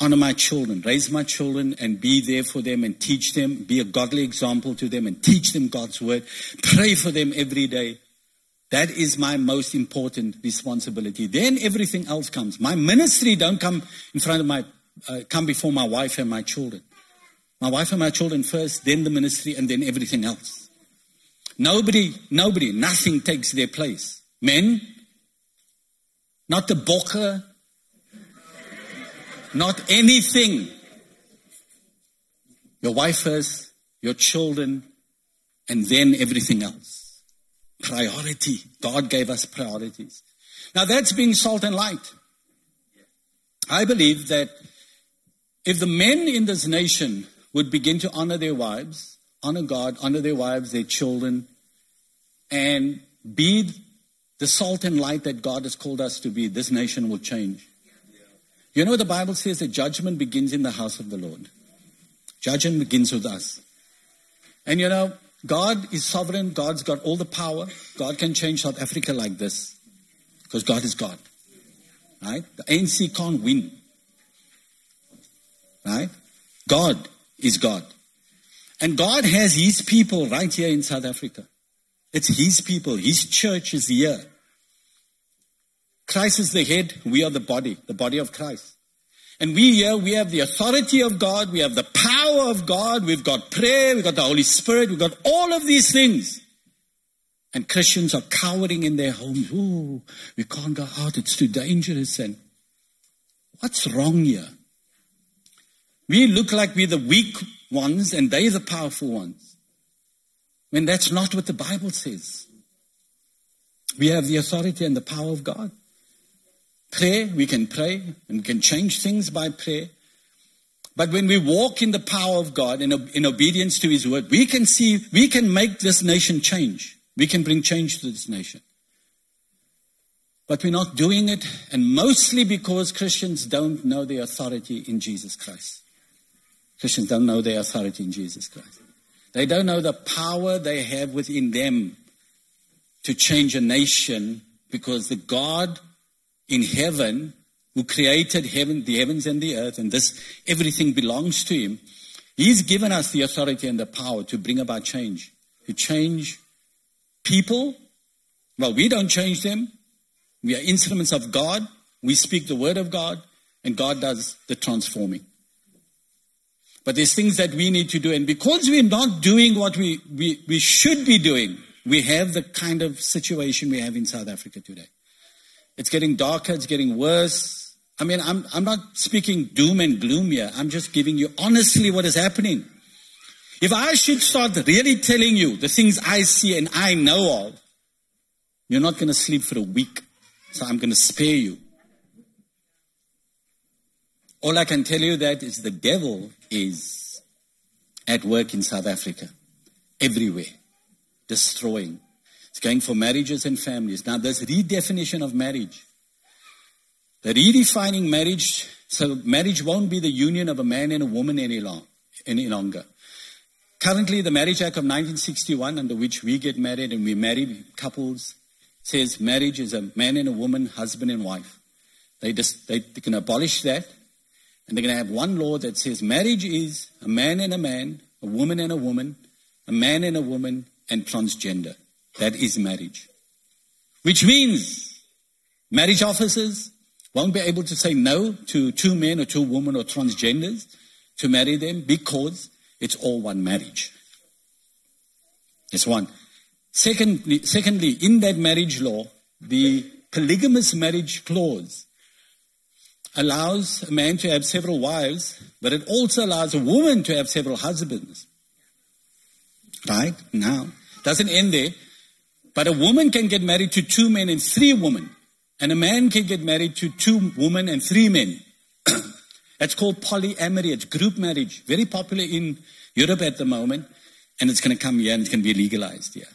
honor my children, raise my children and be there for them and teach them, be a godly example to them and teach them God's word, pray for them every day. That is my most important responsibility. Then everything else comes. My ministry don't come in front of my, uh, come before my wife and my children. My wife and my children first, then the ministry, and then everything else. Nobody, nobody, nothing takes their place. Men, not the bokke, not anything. Your wife first, your children, and then everything else. Priority. God gave us priorities. Now that's being salt and light. I believe that if the men in this nation would begin to honor their wives, honor God, honor their wives, their children, and be the salt and light that God has called us to be, this nation will change. You know, the Bible says that judgment begins in the house of the Lord. Judgment begins with us. And you know, God is sovereign. God's got all the power. God can change South Africa like this because God is God. Right? The ANC can't win. Right? God is God. And God has His people right here in South Africa. It's His people. His church is here. Christ is the head, we are the body, the body of Christ. And we here, we have the authority of God, we have the power of God, we've got prayer, we've got the Holy Spirit, we've got all of these things. And Christians are cowering in their homes. Oh, we can't go out, it's too dangerous. And what's wrong here? We look like we're the weak ones and they're the powerful ones. When that's not what the Bible says. We have the authority and the power of God. Pray, we can pray and we can change things by prayer. But when we walk in the power of God in, in obedience to His word, we can see, we can make this nation change. We can bring change to this nation. But we're not doing it, and mostly because Christians don't know the authority in Jesus Christ. Christians don't know their authority in Jesus Christ. They don't know the power they have within them to change a nation because the God in heaven who created heaven, the heavens and the earth, and this everything belongs to him. He's given us the authority and the power to bring about change, to change people. Well, we don't change them. We are instruments of God. We speak the word of God, and God does the transforming. But there's things that we need to do. And because we're not doing what we, we, we should be doing, we have the kind of situation we have in South Africa today. It's getting darker, it's getting worse. I mean, I'm, I'm not speaking doom and gloom here. I'm just giving you honestly what is happening. If I should start really telling you the things I see and I know of, you're not going to sleep for a week. So I'm going to spare you. All I can tell you that is the devil is at work in South Africa, everywhere, destroying. It's going for marriages and families. Now, there's redefinition of marriage. The redefining marriage, so marriage won't be the union of a man and a woman any, long, any longer. Currently, the Marriage Act of 1961, under which we get married and we marry couples, says marriage is a man and a woman, husband and wife. They, just, they, they can abolish that and they're going to have one law that says marriage is a man and a man, a woman and a woman, a man and a woman, and transgender. That is marriage. Which means marriage officers won't be able to say no to two men or two women or transgenders to marry them because it's all one marriage. It's one. Secondly, secondly, in that marriage law, the polygamous marriage clause allows a man to have several wives, but it also allows a woman to have several husbands. Right? Now, doesn't end there. But a woman can get married to two men and three women. And a man can get married to two women and three men. [clears throat] That's called polyamory. It's group marriage. Very popular in Europe at the moment. And it's going to come here and it's going to be legalized here.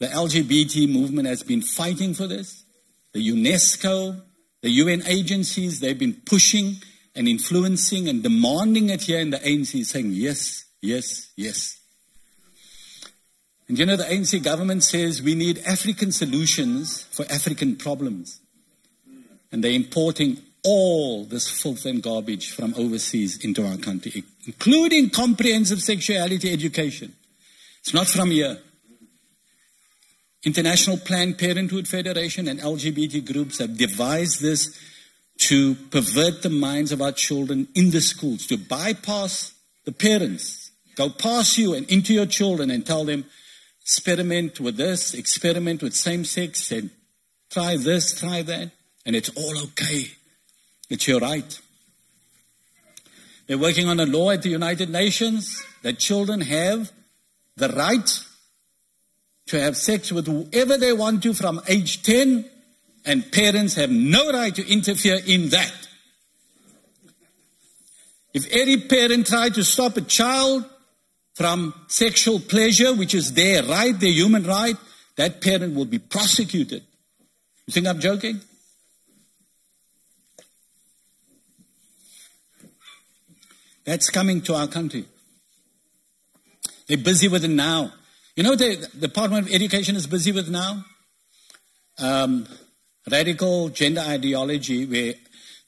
The LGBT movement has been fighting for this. The UNESCO, the UN agencies, they've been pushing and influencing and demanding it here in the ANC, saying yes, yes, yes. And you know, the ANC government says we need African solutions for African problems. And they're importing all this filth and garbage from overseas into our country, including comprehensive sexuality education. It's not from here. International Planned Parenthood Federation and LGBT groups have devised this to pervert the minds of our children in the schools, to bypass the parents, go past you and into your children and tell them, experiment with this, experiment with same sex, and try this, try that, and it's all okay. It's your right. They're working on a law at the United Nations that children have the right to have sex with whoever they want to from age 10, and parents have no right to interfere in that. If any parent tried to stop a child from sexual pleasure, which is their right, their human right, that parent will be prosecuted. You think I'm joking? That's coming to our country. They're busy with it now. You know what the, the Department of Education is busy with now? Um, radical gender ideology where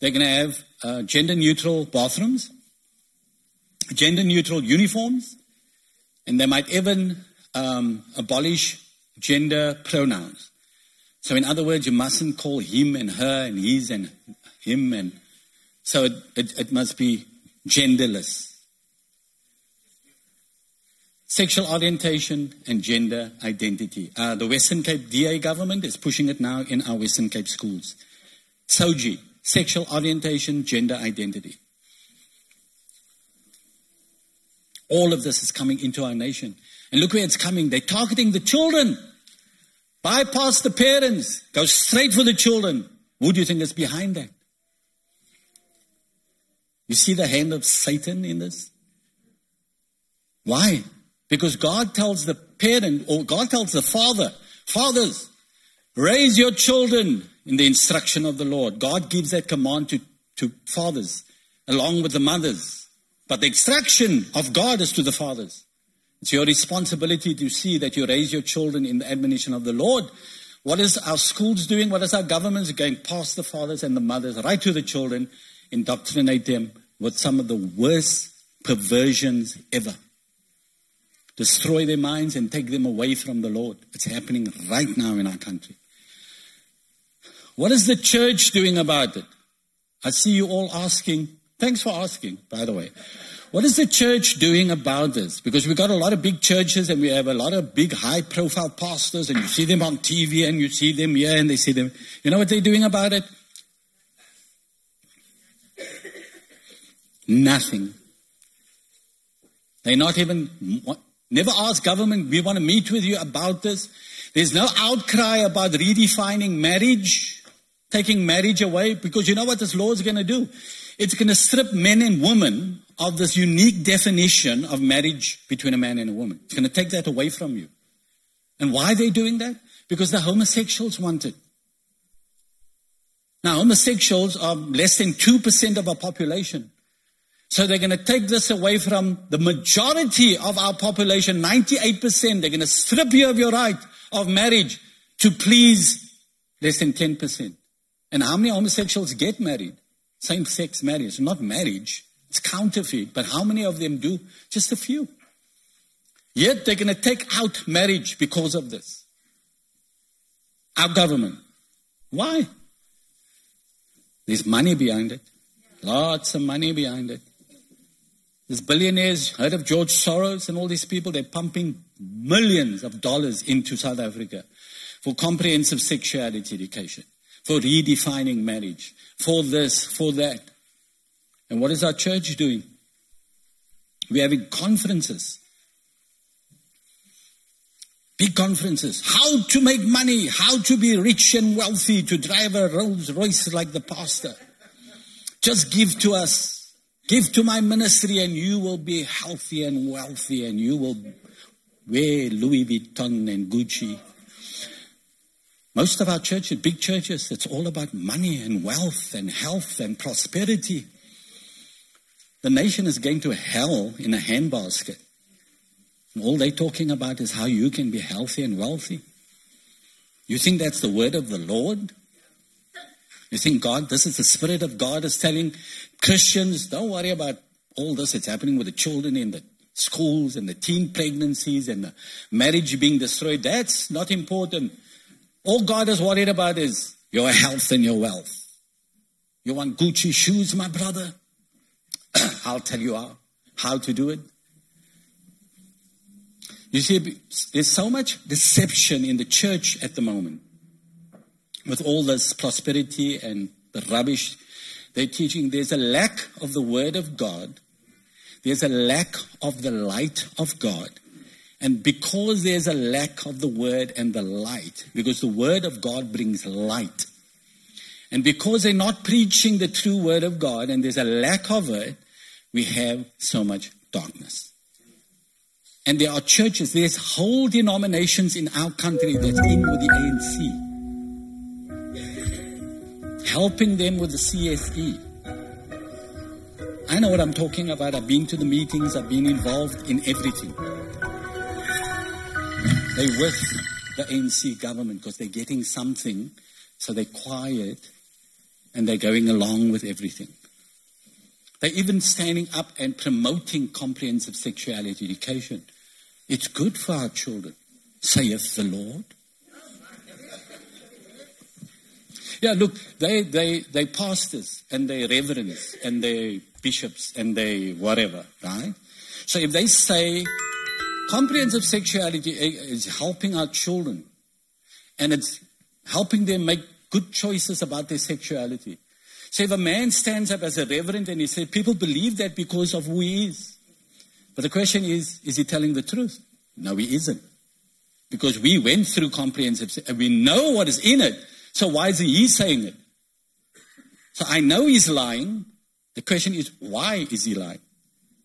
they're going to have uh, gender neutral bathrooms, gender neutral uniforms, and they might even um, abolish gender pronouns. So, in other words, you mustn't call him and her and his and him, and so it, it, it must be genderless sexual orientation and gender identity. Uh, the Western Cape DA government is pushing it now in our Western Cape schools. SOGI, sexual orientation, gender identity. All of this is coming into our nation. And look where it's coming. They're targeting the children. Bypass the parents. Go straight for the children. Who do you think is behind that? You see the hand of Satan in this? Why? Because God tells the parent, or God tells the father, fathers, raise your children in the instruction of the Lord. God gives that command to, to fathers along with the mothers. But the extraction of God is to the fathers. It's your responsibility to see that you raise your children in the admonition of the Lord. What is our schools doing? What is our governments going past the fathers and the mothers, right to the children, indoctrinate them with some of the worst perversions ever destroy their minds and take them away from the Lord. It's happening right now in our country. What is the church doing about it? I see you all asking. Thanks for asking, by the way. What is the church doing about this? Because we've got a lot of big churches and we have a lot of big high profile pastors and you see them on TV and you see them here and they see them. You know what they're doing about it? Nothing. They're not even, never ask government, we want to meet with you about this. There's no outcry about redefining marriage, taking marriage away, because you know what this law is going to do? It's going to strip men and women of this unique definition of marriage between a man and a woman. It's going to take that away from you. And why are they doing that? Because the homosexuals want it. Now, homosexuals are less than 2% of our population. So they're going to take this away from the majority of our population, 98%. They're going to strip you of your right of marriage to please less than 10%. And how many homosexuals get married? Same sex marriage, not marriage. It's counterfeit. But how many of them do? Just a few. Yet they're going to take out marriage because of this. Our government. Why? There's money behind it. Lots of money behind it. There's billionaires, heard of George Soros and all these people, they're pumping millions of dollars into South Africa for comprehensive sexuality education, for redefining marriage, for this, for that. And what is our church doing? We're having conferences. Big conferences. How to make money, how to be rich and wealthy, to drive a Rolls Royce like the pastor. Just give to us. Give to my ministry and you will be healthy and wealthy and you will wear Louis Vuitton and Gucci. Most of our churches, big churches, it's all about money and wealth and health and prosperity. The nation is going to hell in a handbasket. And all they're talking about is how you can be healthy and wealthy. You think that's the word of the Lord? You think God, this is the Spirit of God is telling Christians, don't worry about all this that's happening with the children in the schools and the teen pregnancies and the marriage being destroyed. That's not important. All God is worried about is your health and your wealth. You want Gucci shoes, my brother? [clears throat] I'll tell you how, how to do it. You see, there's so much deception in the church at the moment with all this prosperity and the rubbish they're teaching. There's a lack of the Word of God, there's a lack of the light of God. And because there's a lack of the Word and the light, because the Word of God brings light, and because they're not preaching the true Word of God and there's a lack of it, we have so much darkness. And there are churches, there's whole denominations in our country that's in with the ANC helping them with the CSE. I know what I'm talking about. I've been to the meetings, I've been involved in everything. They're with the ANC government because they're getting something, so they're quiet and they're going along with everything. They're even standing up and promoting comprehensive sexuality education. It's good for our children, saith the Lord. Yeah, look, they, they, they pastors and they reverends and they bishops and they whatever, right? So if they say comprehensive sexuality is helping our children and it's helping them make good choices about their sexuality. So if a man stands up as a reverend and he says, people believe that because of who he is. But the question is, is he telling the truth? No, he isn't. Because we went through comprehensive, and we know what is in it. So why is he saying it? So I know he's lying. The question is, why is he lying?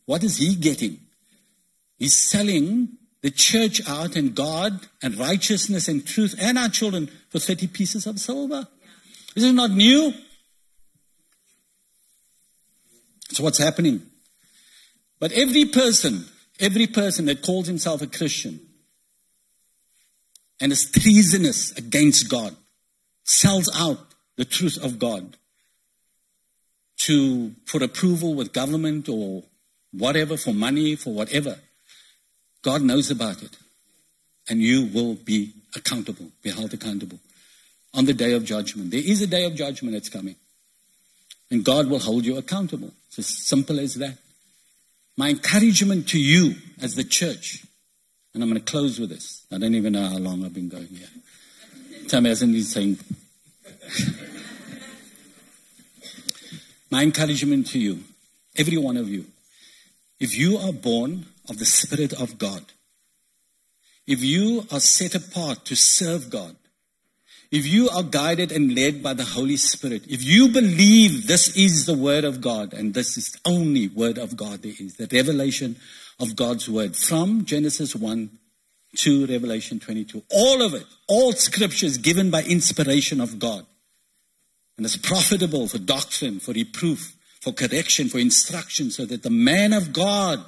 What is he getting? He's selling the church out and God and righteousness and truth and our children for 30 pieces of silver. This is not new. So what's happening? But every person, every person that calls himself a Christian and is treasonous against God, sells out the truth of God to for approval with government or whatever, for money, for whatever. God knows about it. And you will be accountable, be held accountable on the day of judgment. There is a day of judgment that's coming. And God will hold you accountable. It's as simple as that. My encouragement to you as the church, and I'm going to close with this. I don't even know how long I've been going here. Tom hasn't been saying. [laughs] My encouragement to you, every one of you, if you are born of the Spirit of God, if you are set apart to serve God, if you are guided and led by the Holy Spirit, if you believe this is the Word of God, and this is the only Word of God there is, the revelation of God's Word from Genesis 1 to Revelation 22, all of it, all scriptures given by inspiration of God. And it's profitable for doctrine, for reproof, for correction, for instruction, so that the man of God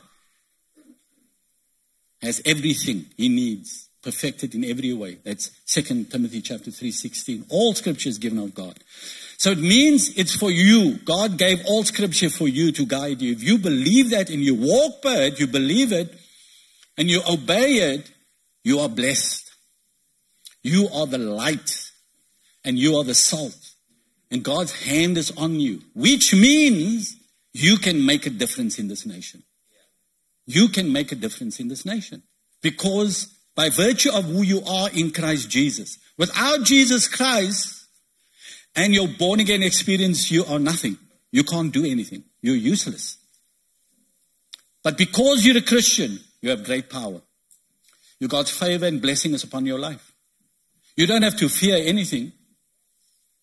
has everything he needs, perfected in every way. That's 2 Timothy chapter 3, 16. All scripture is given of God. So it means it's for you. God gave all scripture for you to guide you. If you believe that and you walk by it, you believe it, and you obey it, you are blessed. You are the light and you are the salt. And God's hand is on you, which means you can make a difference in this nation. You can make a difference in this nation because by virtue of who you are in Christ Jesus, without Jesus Christ and your born again experience, you are nothing. You can't do anything. You're useless. But because you're a Christian, you have great power. You God's favor and blessing is upon your life. You don't have to fear anything.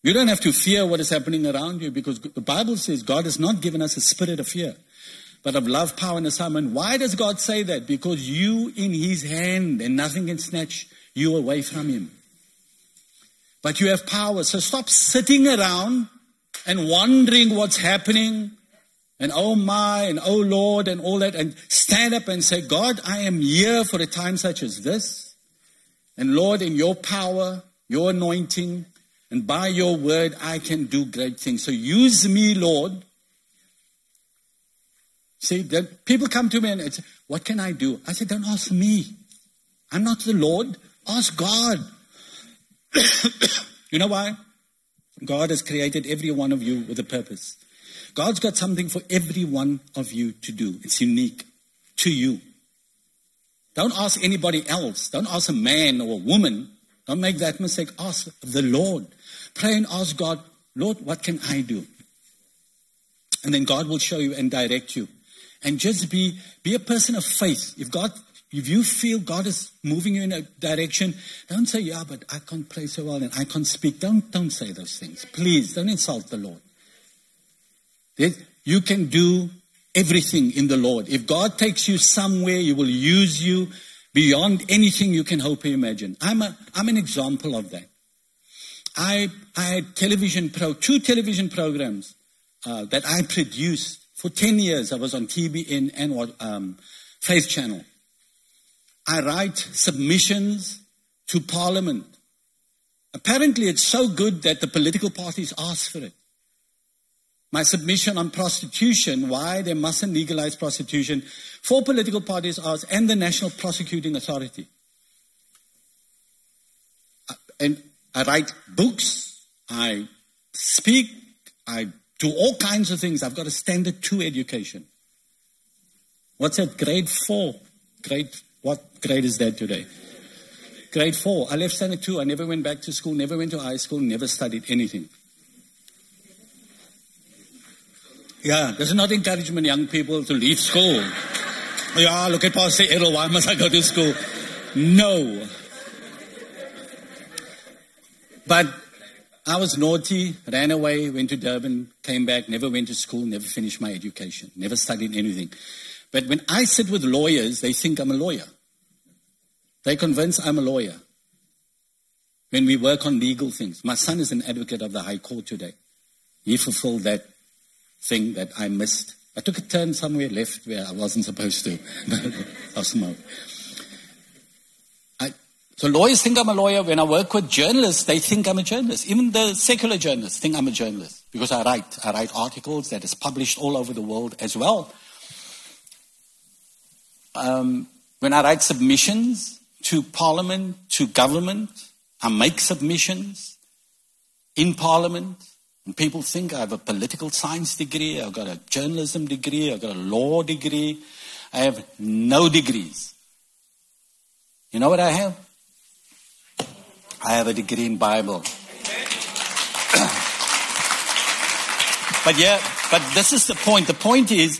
You don't have to fear what is happening around you because the Bible says God has not given us a spirit of fear, but of love, power, and a sound Why does God say that? Because you in His hand and nothing can snatch you away from Him. But you have power. So stop sitting around and wondering what's happening and oh my and oh Lord and all that and stand up and say, God, I am here for a time such as this. And Lord, in your power, your anointing, and by your word, I can do great things. So use me, Lord. See, people come to me and say, What can I do? I said, Don't ask me. I'm not the Lord. Ask God. [coughs] you know why? God has created every one of you with a purpose. God's got something for every one of you to do. It's unique to you. Don't ask anybody else. Don't ask a man or a woman. Don't make that mistake. Ask the Lord. Pray and ask God, Lord, what can I do? And then God will show you and direct you. And just be, be a person of faith. If God, if you feel God is moving you in a direction, don't say, yeah, but I can't pray so well and I can't speak. Don't, don't say those things. Please, don't insult the Lord. You can do everything in the Lord. If God takes you somewhere, He will use you beyond anything you can hope or imagine. I'm, a, I'm an example of that. I, I had television pro, two television programs uh, that I produced for 10 years. I was on TBN and um, Faith Channel. I write submissions to Parliament. Apparently, it's so good that the political parties ask for it. My submission on prostitution, why they mustn't legalize prostitution, for political parties ask, and the National Prosecuting Authority. And I write books, I speak, I do all kinds of things. I've got a standard two education. What's that? Grade four. Grade, what grade is that today? Grade four. I left standard two. I never went back to school, never went to high school, never studied anything. Yeah, this is not encouragement young people to leave school. yeah, look at Pastor Errol, why must I go to school? No. But I was naughty, ran away, went to Durban, came back, never went to school, never finished my education, never studied anything. But when I sit with lawyers, they think I'm a lawyer. They convince I'm a lawyer. When we work on legal things, my son is an advocate of the High Court today. He fulfilled that thing that I missed. I took a turn somewhere left where I wasn't supposed to. [laughs] I smoked. So lawyers think I'm a lawyer. When I work with journalists, they think I'm a journalist. Even the secular journalists think I'm a journalist because I write. I write articles that is published all over the world as well. Um, when I write submissions to parliament, to government, I make submissions in parliament, And people think I have a political science degree, I've got a journalism degree, I've got a law degree. I have no degrees. You know what I have? I have a degree in Bible. [coughs] but yeah, but this is the point. The point is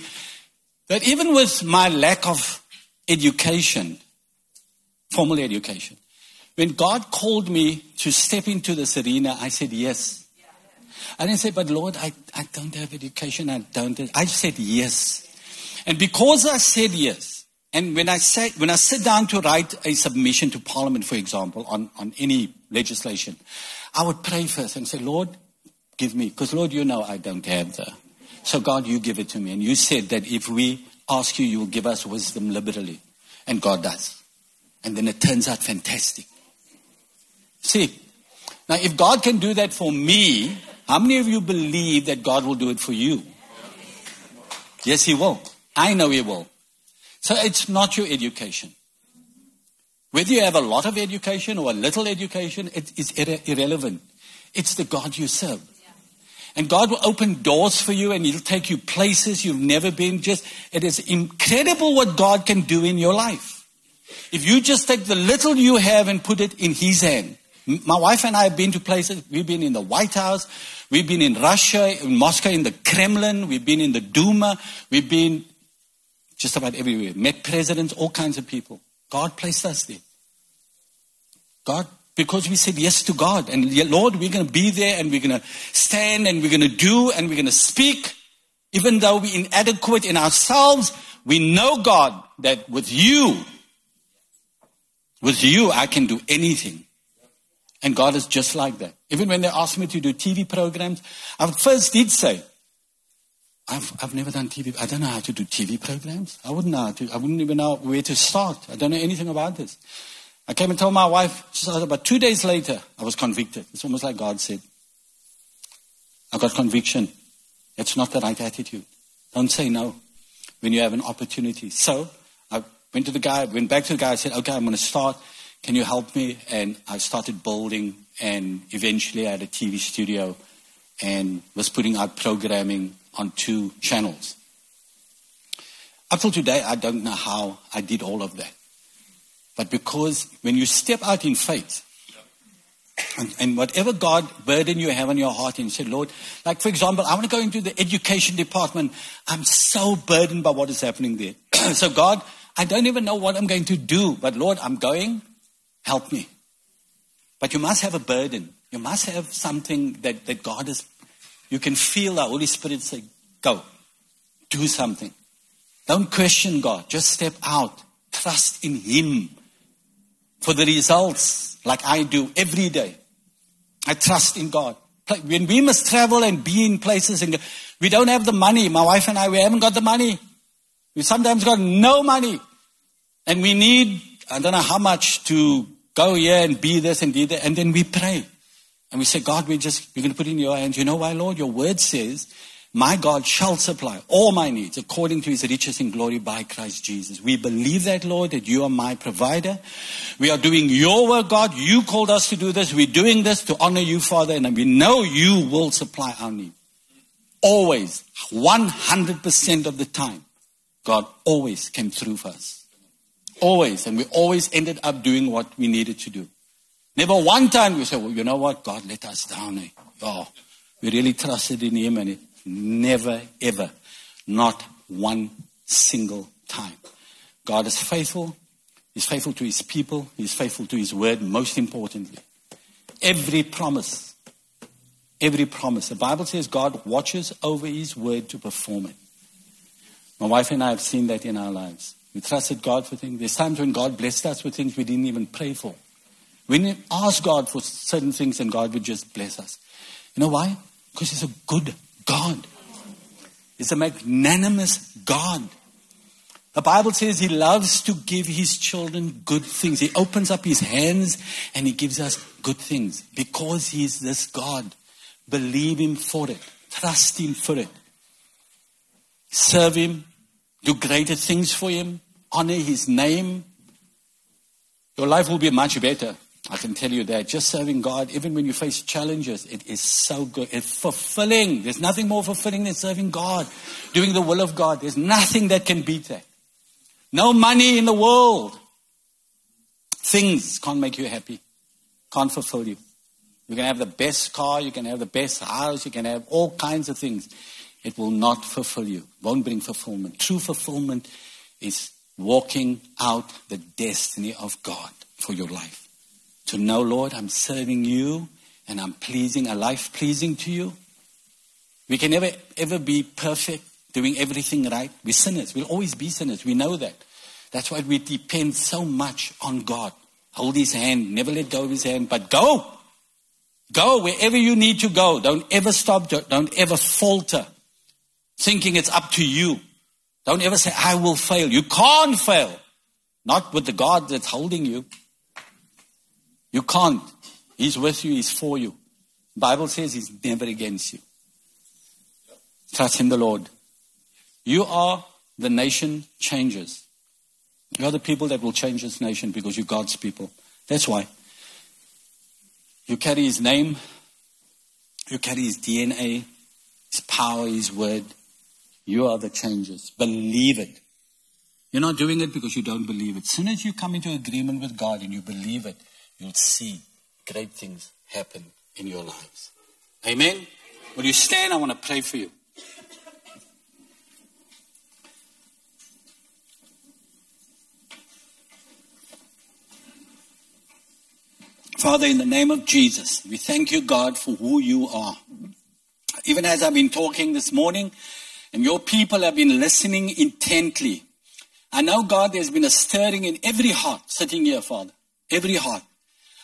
that even with my lack of education, formal education, when God called me to step into this arena, I said yes. I didn't say, but Lord, I, I don't have education. I don't. I said yes. And because I said yes, and when I say, when I sit down to write a submission to Parliament, for example, on, on any legislation, I would pray first and say, Lord, give me, because Lord, you know I don't have the. So God, you give it to me. And you said that if we ask you, you will give us wisdom liberally. And God does. And then it turns out fantastic. See, now if God can do that for me, how many of you believe that God will do it for you? Yes, He will. I know He will. So it's not your education. Whether you have a lot of education or a little education, it is irre- irrelevant. It's the God you serve. And God will open doors for you and He'll take you places you've never been. Just, it is incredible what God can do in your life. If you just take the little you have and put it in His hand. My wife and I have been to places, we've been in the White House, we've been in Russia, in Moscow, in the Kremlin, we've been in the Duma, we've been just about everywhere. Met presidents, all kinds of people. God placed us there. God, because we said yes to God. And Lord, we're going to be there and we're going to stand and we're going to do and we're going to speak. Even though we're inadequate in ourselves, we know, God, that with you, with you, I can do anything. And God is just like that. Even when they asked me to do TV programs, I first did say, I've, I've never done TV. I don't know how to do TV programs. I wouldn't know how to. I wouldn't even know where to start. I don't know anything about this. I came and told my wife. She said, about two days later, I was convicted. It's almost like God said, I got conviction. It's not the right attitude. Don't say no when you have an opportunity. So I went to the guy, went back to the guy, I said, okay, I'm going to start. Can you help me? And I started building and eventually I had a TV studio and was putting out programming on two channels. Up till today, I don't know how I did all of that. But because when you step out in faith, and, and, whatever God burden you have on your heart and say, Lord, like for example, I want to go into the education department. I'm so burdened by what is happening there. [clears throat] so God, I don't even know what I'm going to do, but Lord, I'm going. Help me. But you must have a burden. You must have something that, that God is, you can feel the Holy Spirit say, Go. Do something. Don't question God. Just step out. Trust in Him for the results, like I do every day. I trust in God. When we must travel and be in places and we don't have the money, my wife and I, we haven't got the money. We sometimes got no money. And we need, I don't know how much to go here and be this and be that. And then we pray. And we say, God, we just, we're going to put in your hands. You know why, Lord? Your word says my God shall supply all my needs according to his riches in glory by Christ Jesus. We believe that, Lord, that you are my provider. We are doing your work, God. You called us to do this. We're doing this to honor you, Father, and we know you will supply our need. Always, 100% of the time, God always came through for us. Always. And we always ended up doing what we needed to do. Never one time we said, well, you know what? God let us down. Oh, we really trusted in him and it Never, ever. Not one single time. God is faithful. He's faithful to his people. He's faithful to his word, most importantly. Every promise. Every promise. The Bible says God watches over his word to perform it. My wife and I have seen that in our lives. We trusted God for things. There's times when God blessed us with things we didn't even pray for. We ask God for certain things and God would just bless us. You know why? Because He's a good God. He's a magnanimous God. The Bible says he loves to give his children good things. He opens up his hands and he gives us good things because he is this God. Believe him for it. Trust him for it. Serve him. Do greater things for him. Honor his name. Your life will be much better I can tell you that just serving God, even when you face challenges, it is so good. It's fulfilling. There's nothing more fulfilling than serving God, doing the will of God. There's nothing that can beat that. No money in the world. Things can't make you happy, can't fulfill you. You can have the best car, you can have the best house, you can have all kinds of things. It will not fulfill you, won't bring fulfillment. True fulfillment is walking out the destiny of God for your life to know, Lord, I'm serving you and I'm pleasing, a life pleasing to you. We can never, ever be perfect, doing everything right. We're sinners. We'll always be sinners. We know that. That's why we depend so much on God. Hold his hand, never let go of his hand, but go. Go wherever you need to go. Don't ever stop. Don't ever falter, thinking it's up to you. Don't ever say, I will fail. You can't fail. Not with the God that's holding you. You can't. He's with you, He's for you. Bible says He's never against you. Trust in the Lord. You are the nation changers. You are the people that will change this nation because you're God's people. That's why. You carry His name, you carry His DNA, His power, His word. You are the changers. Believe it. You're not doing it because you don't believe it. As soon as you come into agreement with God and you believe it, you'll see great things happen in your lives. Amen? Will you stand? I want to pray for you. Father, in the name of Jesus, we thank you, God, for who you are. Even as I've been talking this morning, and your people have been listening intently, I know, God, there's been a stirring in every heart sitting here, Father. Every heart.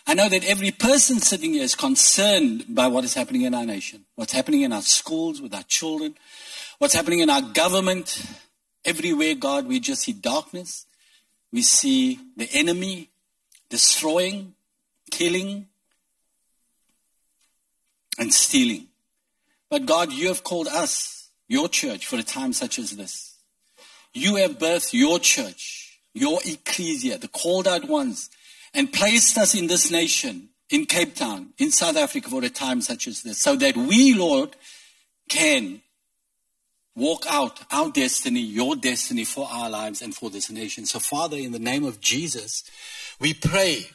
I know that every person sitting here is concerned by what is happening in our nation, what's happening in our schools with our children, what's happening in our government. Everywhere, God, we just see darkness. We see the enemy destroying, killing, and stealing. But God, you have called us, your church, for a time such as this. You have birthed your church, your ecclesia, the called out ones and placed us in this nation, in Cape Town, in South Africa for a time such as this, so that we, Lord, can walk out our destiny, your destiny for our lives and for this nation. So, Father, in the name of Jesus, we pray,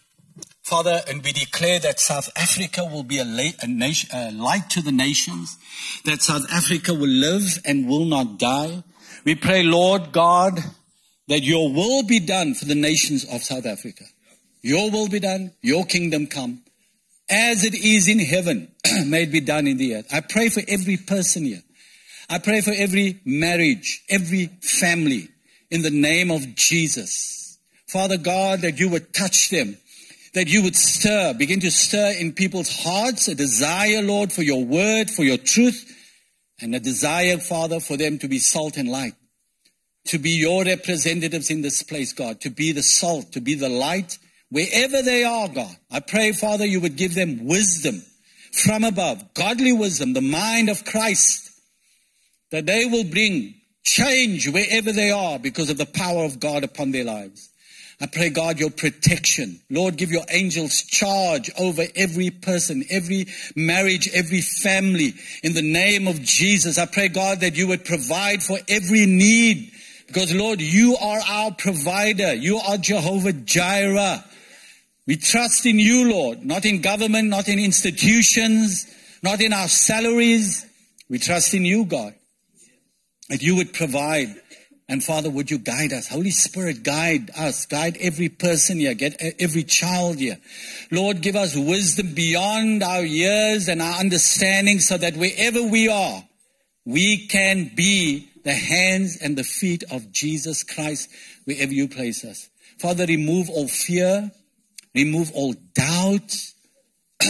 Father, and we declare that South Africa will be a, a, nation, a light to the nations, that South Africa will live and will not die. We pray, Lord God, that your will be done for the nations of South Africa. Your will be done, your kingdom come. As it is in heaven, [clears throat] may it be done in the earth. I pray for every person here. I pray for every marriage, every family, in the name of Jesus. Father God, that you would touch them, that you would stir, begin to stir in people's hearts a desire, Lord, for your word, for your truth, and a desire, Father, for them to be salt and light, to be your representatives in this place, God, to be the salt, to be the light, wherever they are, God. I pray, Father, you would give them wisdom from above, godly wisdom, the mind of Christ, that they will bring change wherever they are because of the power of God upon their lives. I pray, God, your protection. Lord, give your angels charge over every person, every marriage, every family. In the name of Jesus, I pray, God, that you would provide for every need. Because, Lord, you are our provider. You are Jehovah Jireh. We trust in you, Lord, not in government, not in institutions, not in our salaries. We trust in you, God, that you would provide. And Father, would you guide us? Holy Spirit, guide us, guide every person here, get every child here. Lord, give us wisdom beyond our years and our understanding so that wherever we are, we can be the hands and the feet of Jesus Christ wherever you place us. Father, remove all fear, remove all doubt, [clears throat]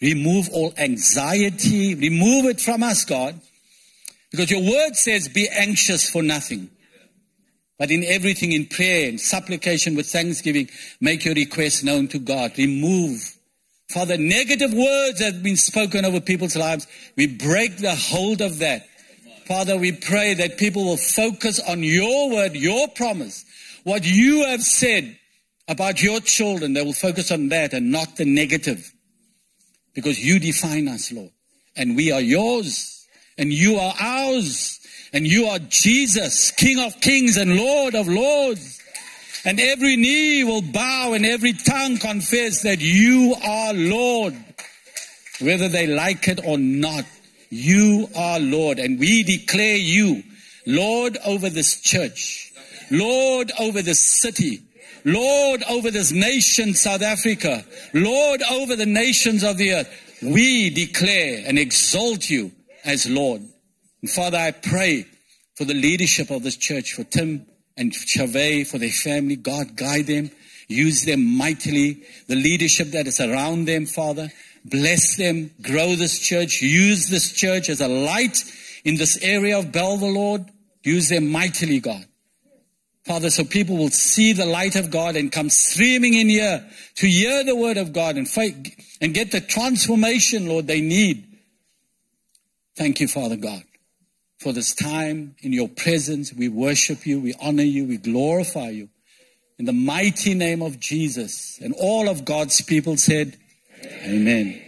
remove all anxiety, remove it from us, God. Because your word says, be anxious for nothing. But in everything, in prayer and supplication with thanksgiving, make your requests known to God. Remove, Father, negative words that have been spoken over people's lives. We break the hold of that. Father, we pray that people will focus on your word, your promise, what you have said about your children, they will focus on that and not the negative. Because you define us, Lord. And we are yours. And you are ours. And you are Jesus, King of kings and Lord of lords. And every knee will bow and every tongue confess that you are Lord. Whether they like it or not, you are Lord. And we declare you Lord over this church, Lord over this city, Lord over this nation, South Africa, Lord over the nations of the earth. We declare and exalt you as Lord. And Father, I pray for the leadership of this church, for Tim and Chavez, for their family. God, guide them. Use them mightily. The leadership that is around them, Father. Bless them. Grow this church. Use this church as a light in this area of Bellville, Lord. Use them mightily, God. Father, so people will see the light of God and come streaming in here to hear the word of God and fight and get the transformation, Lord, they need. Thank you, Father God, for this time in your presence. We worship you, we honor you, we glorify you. In the mighty name of Jesus. And all of God's people said, Amen. Amen.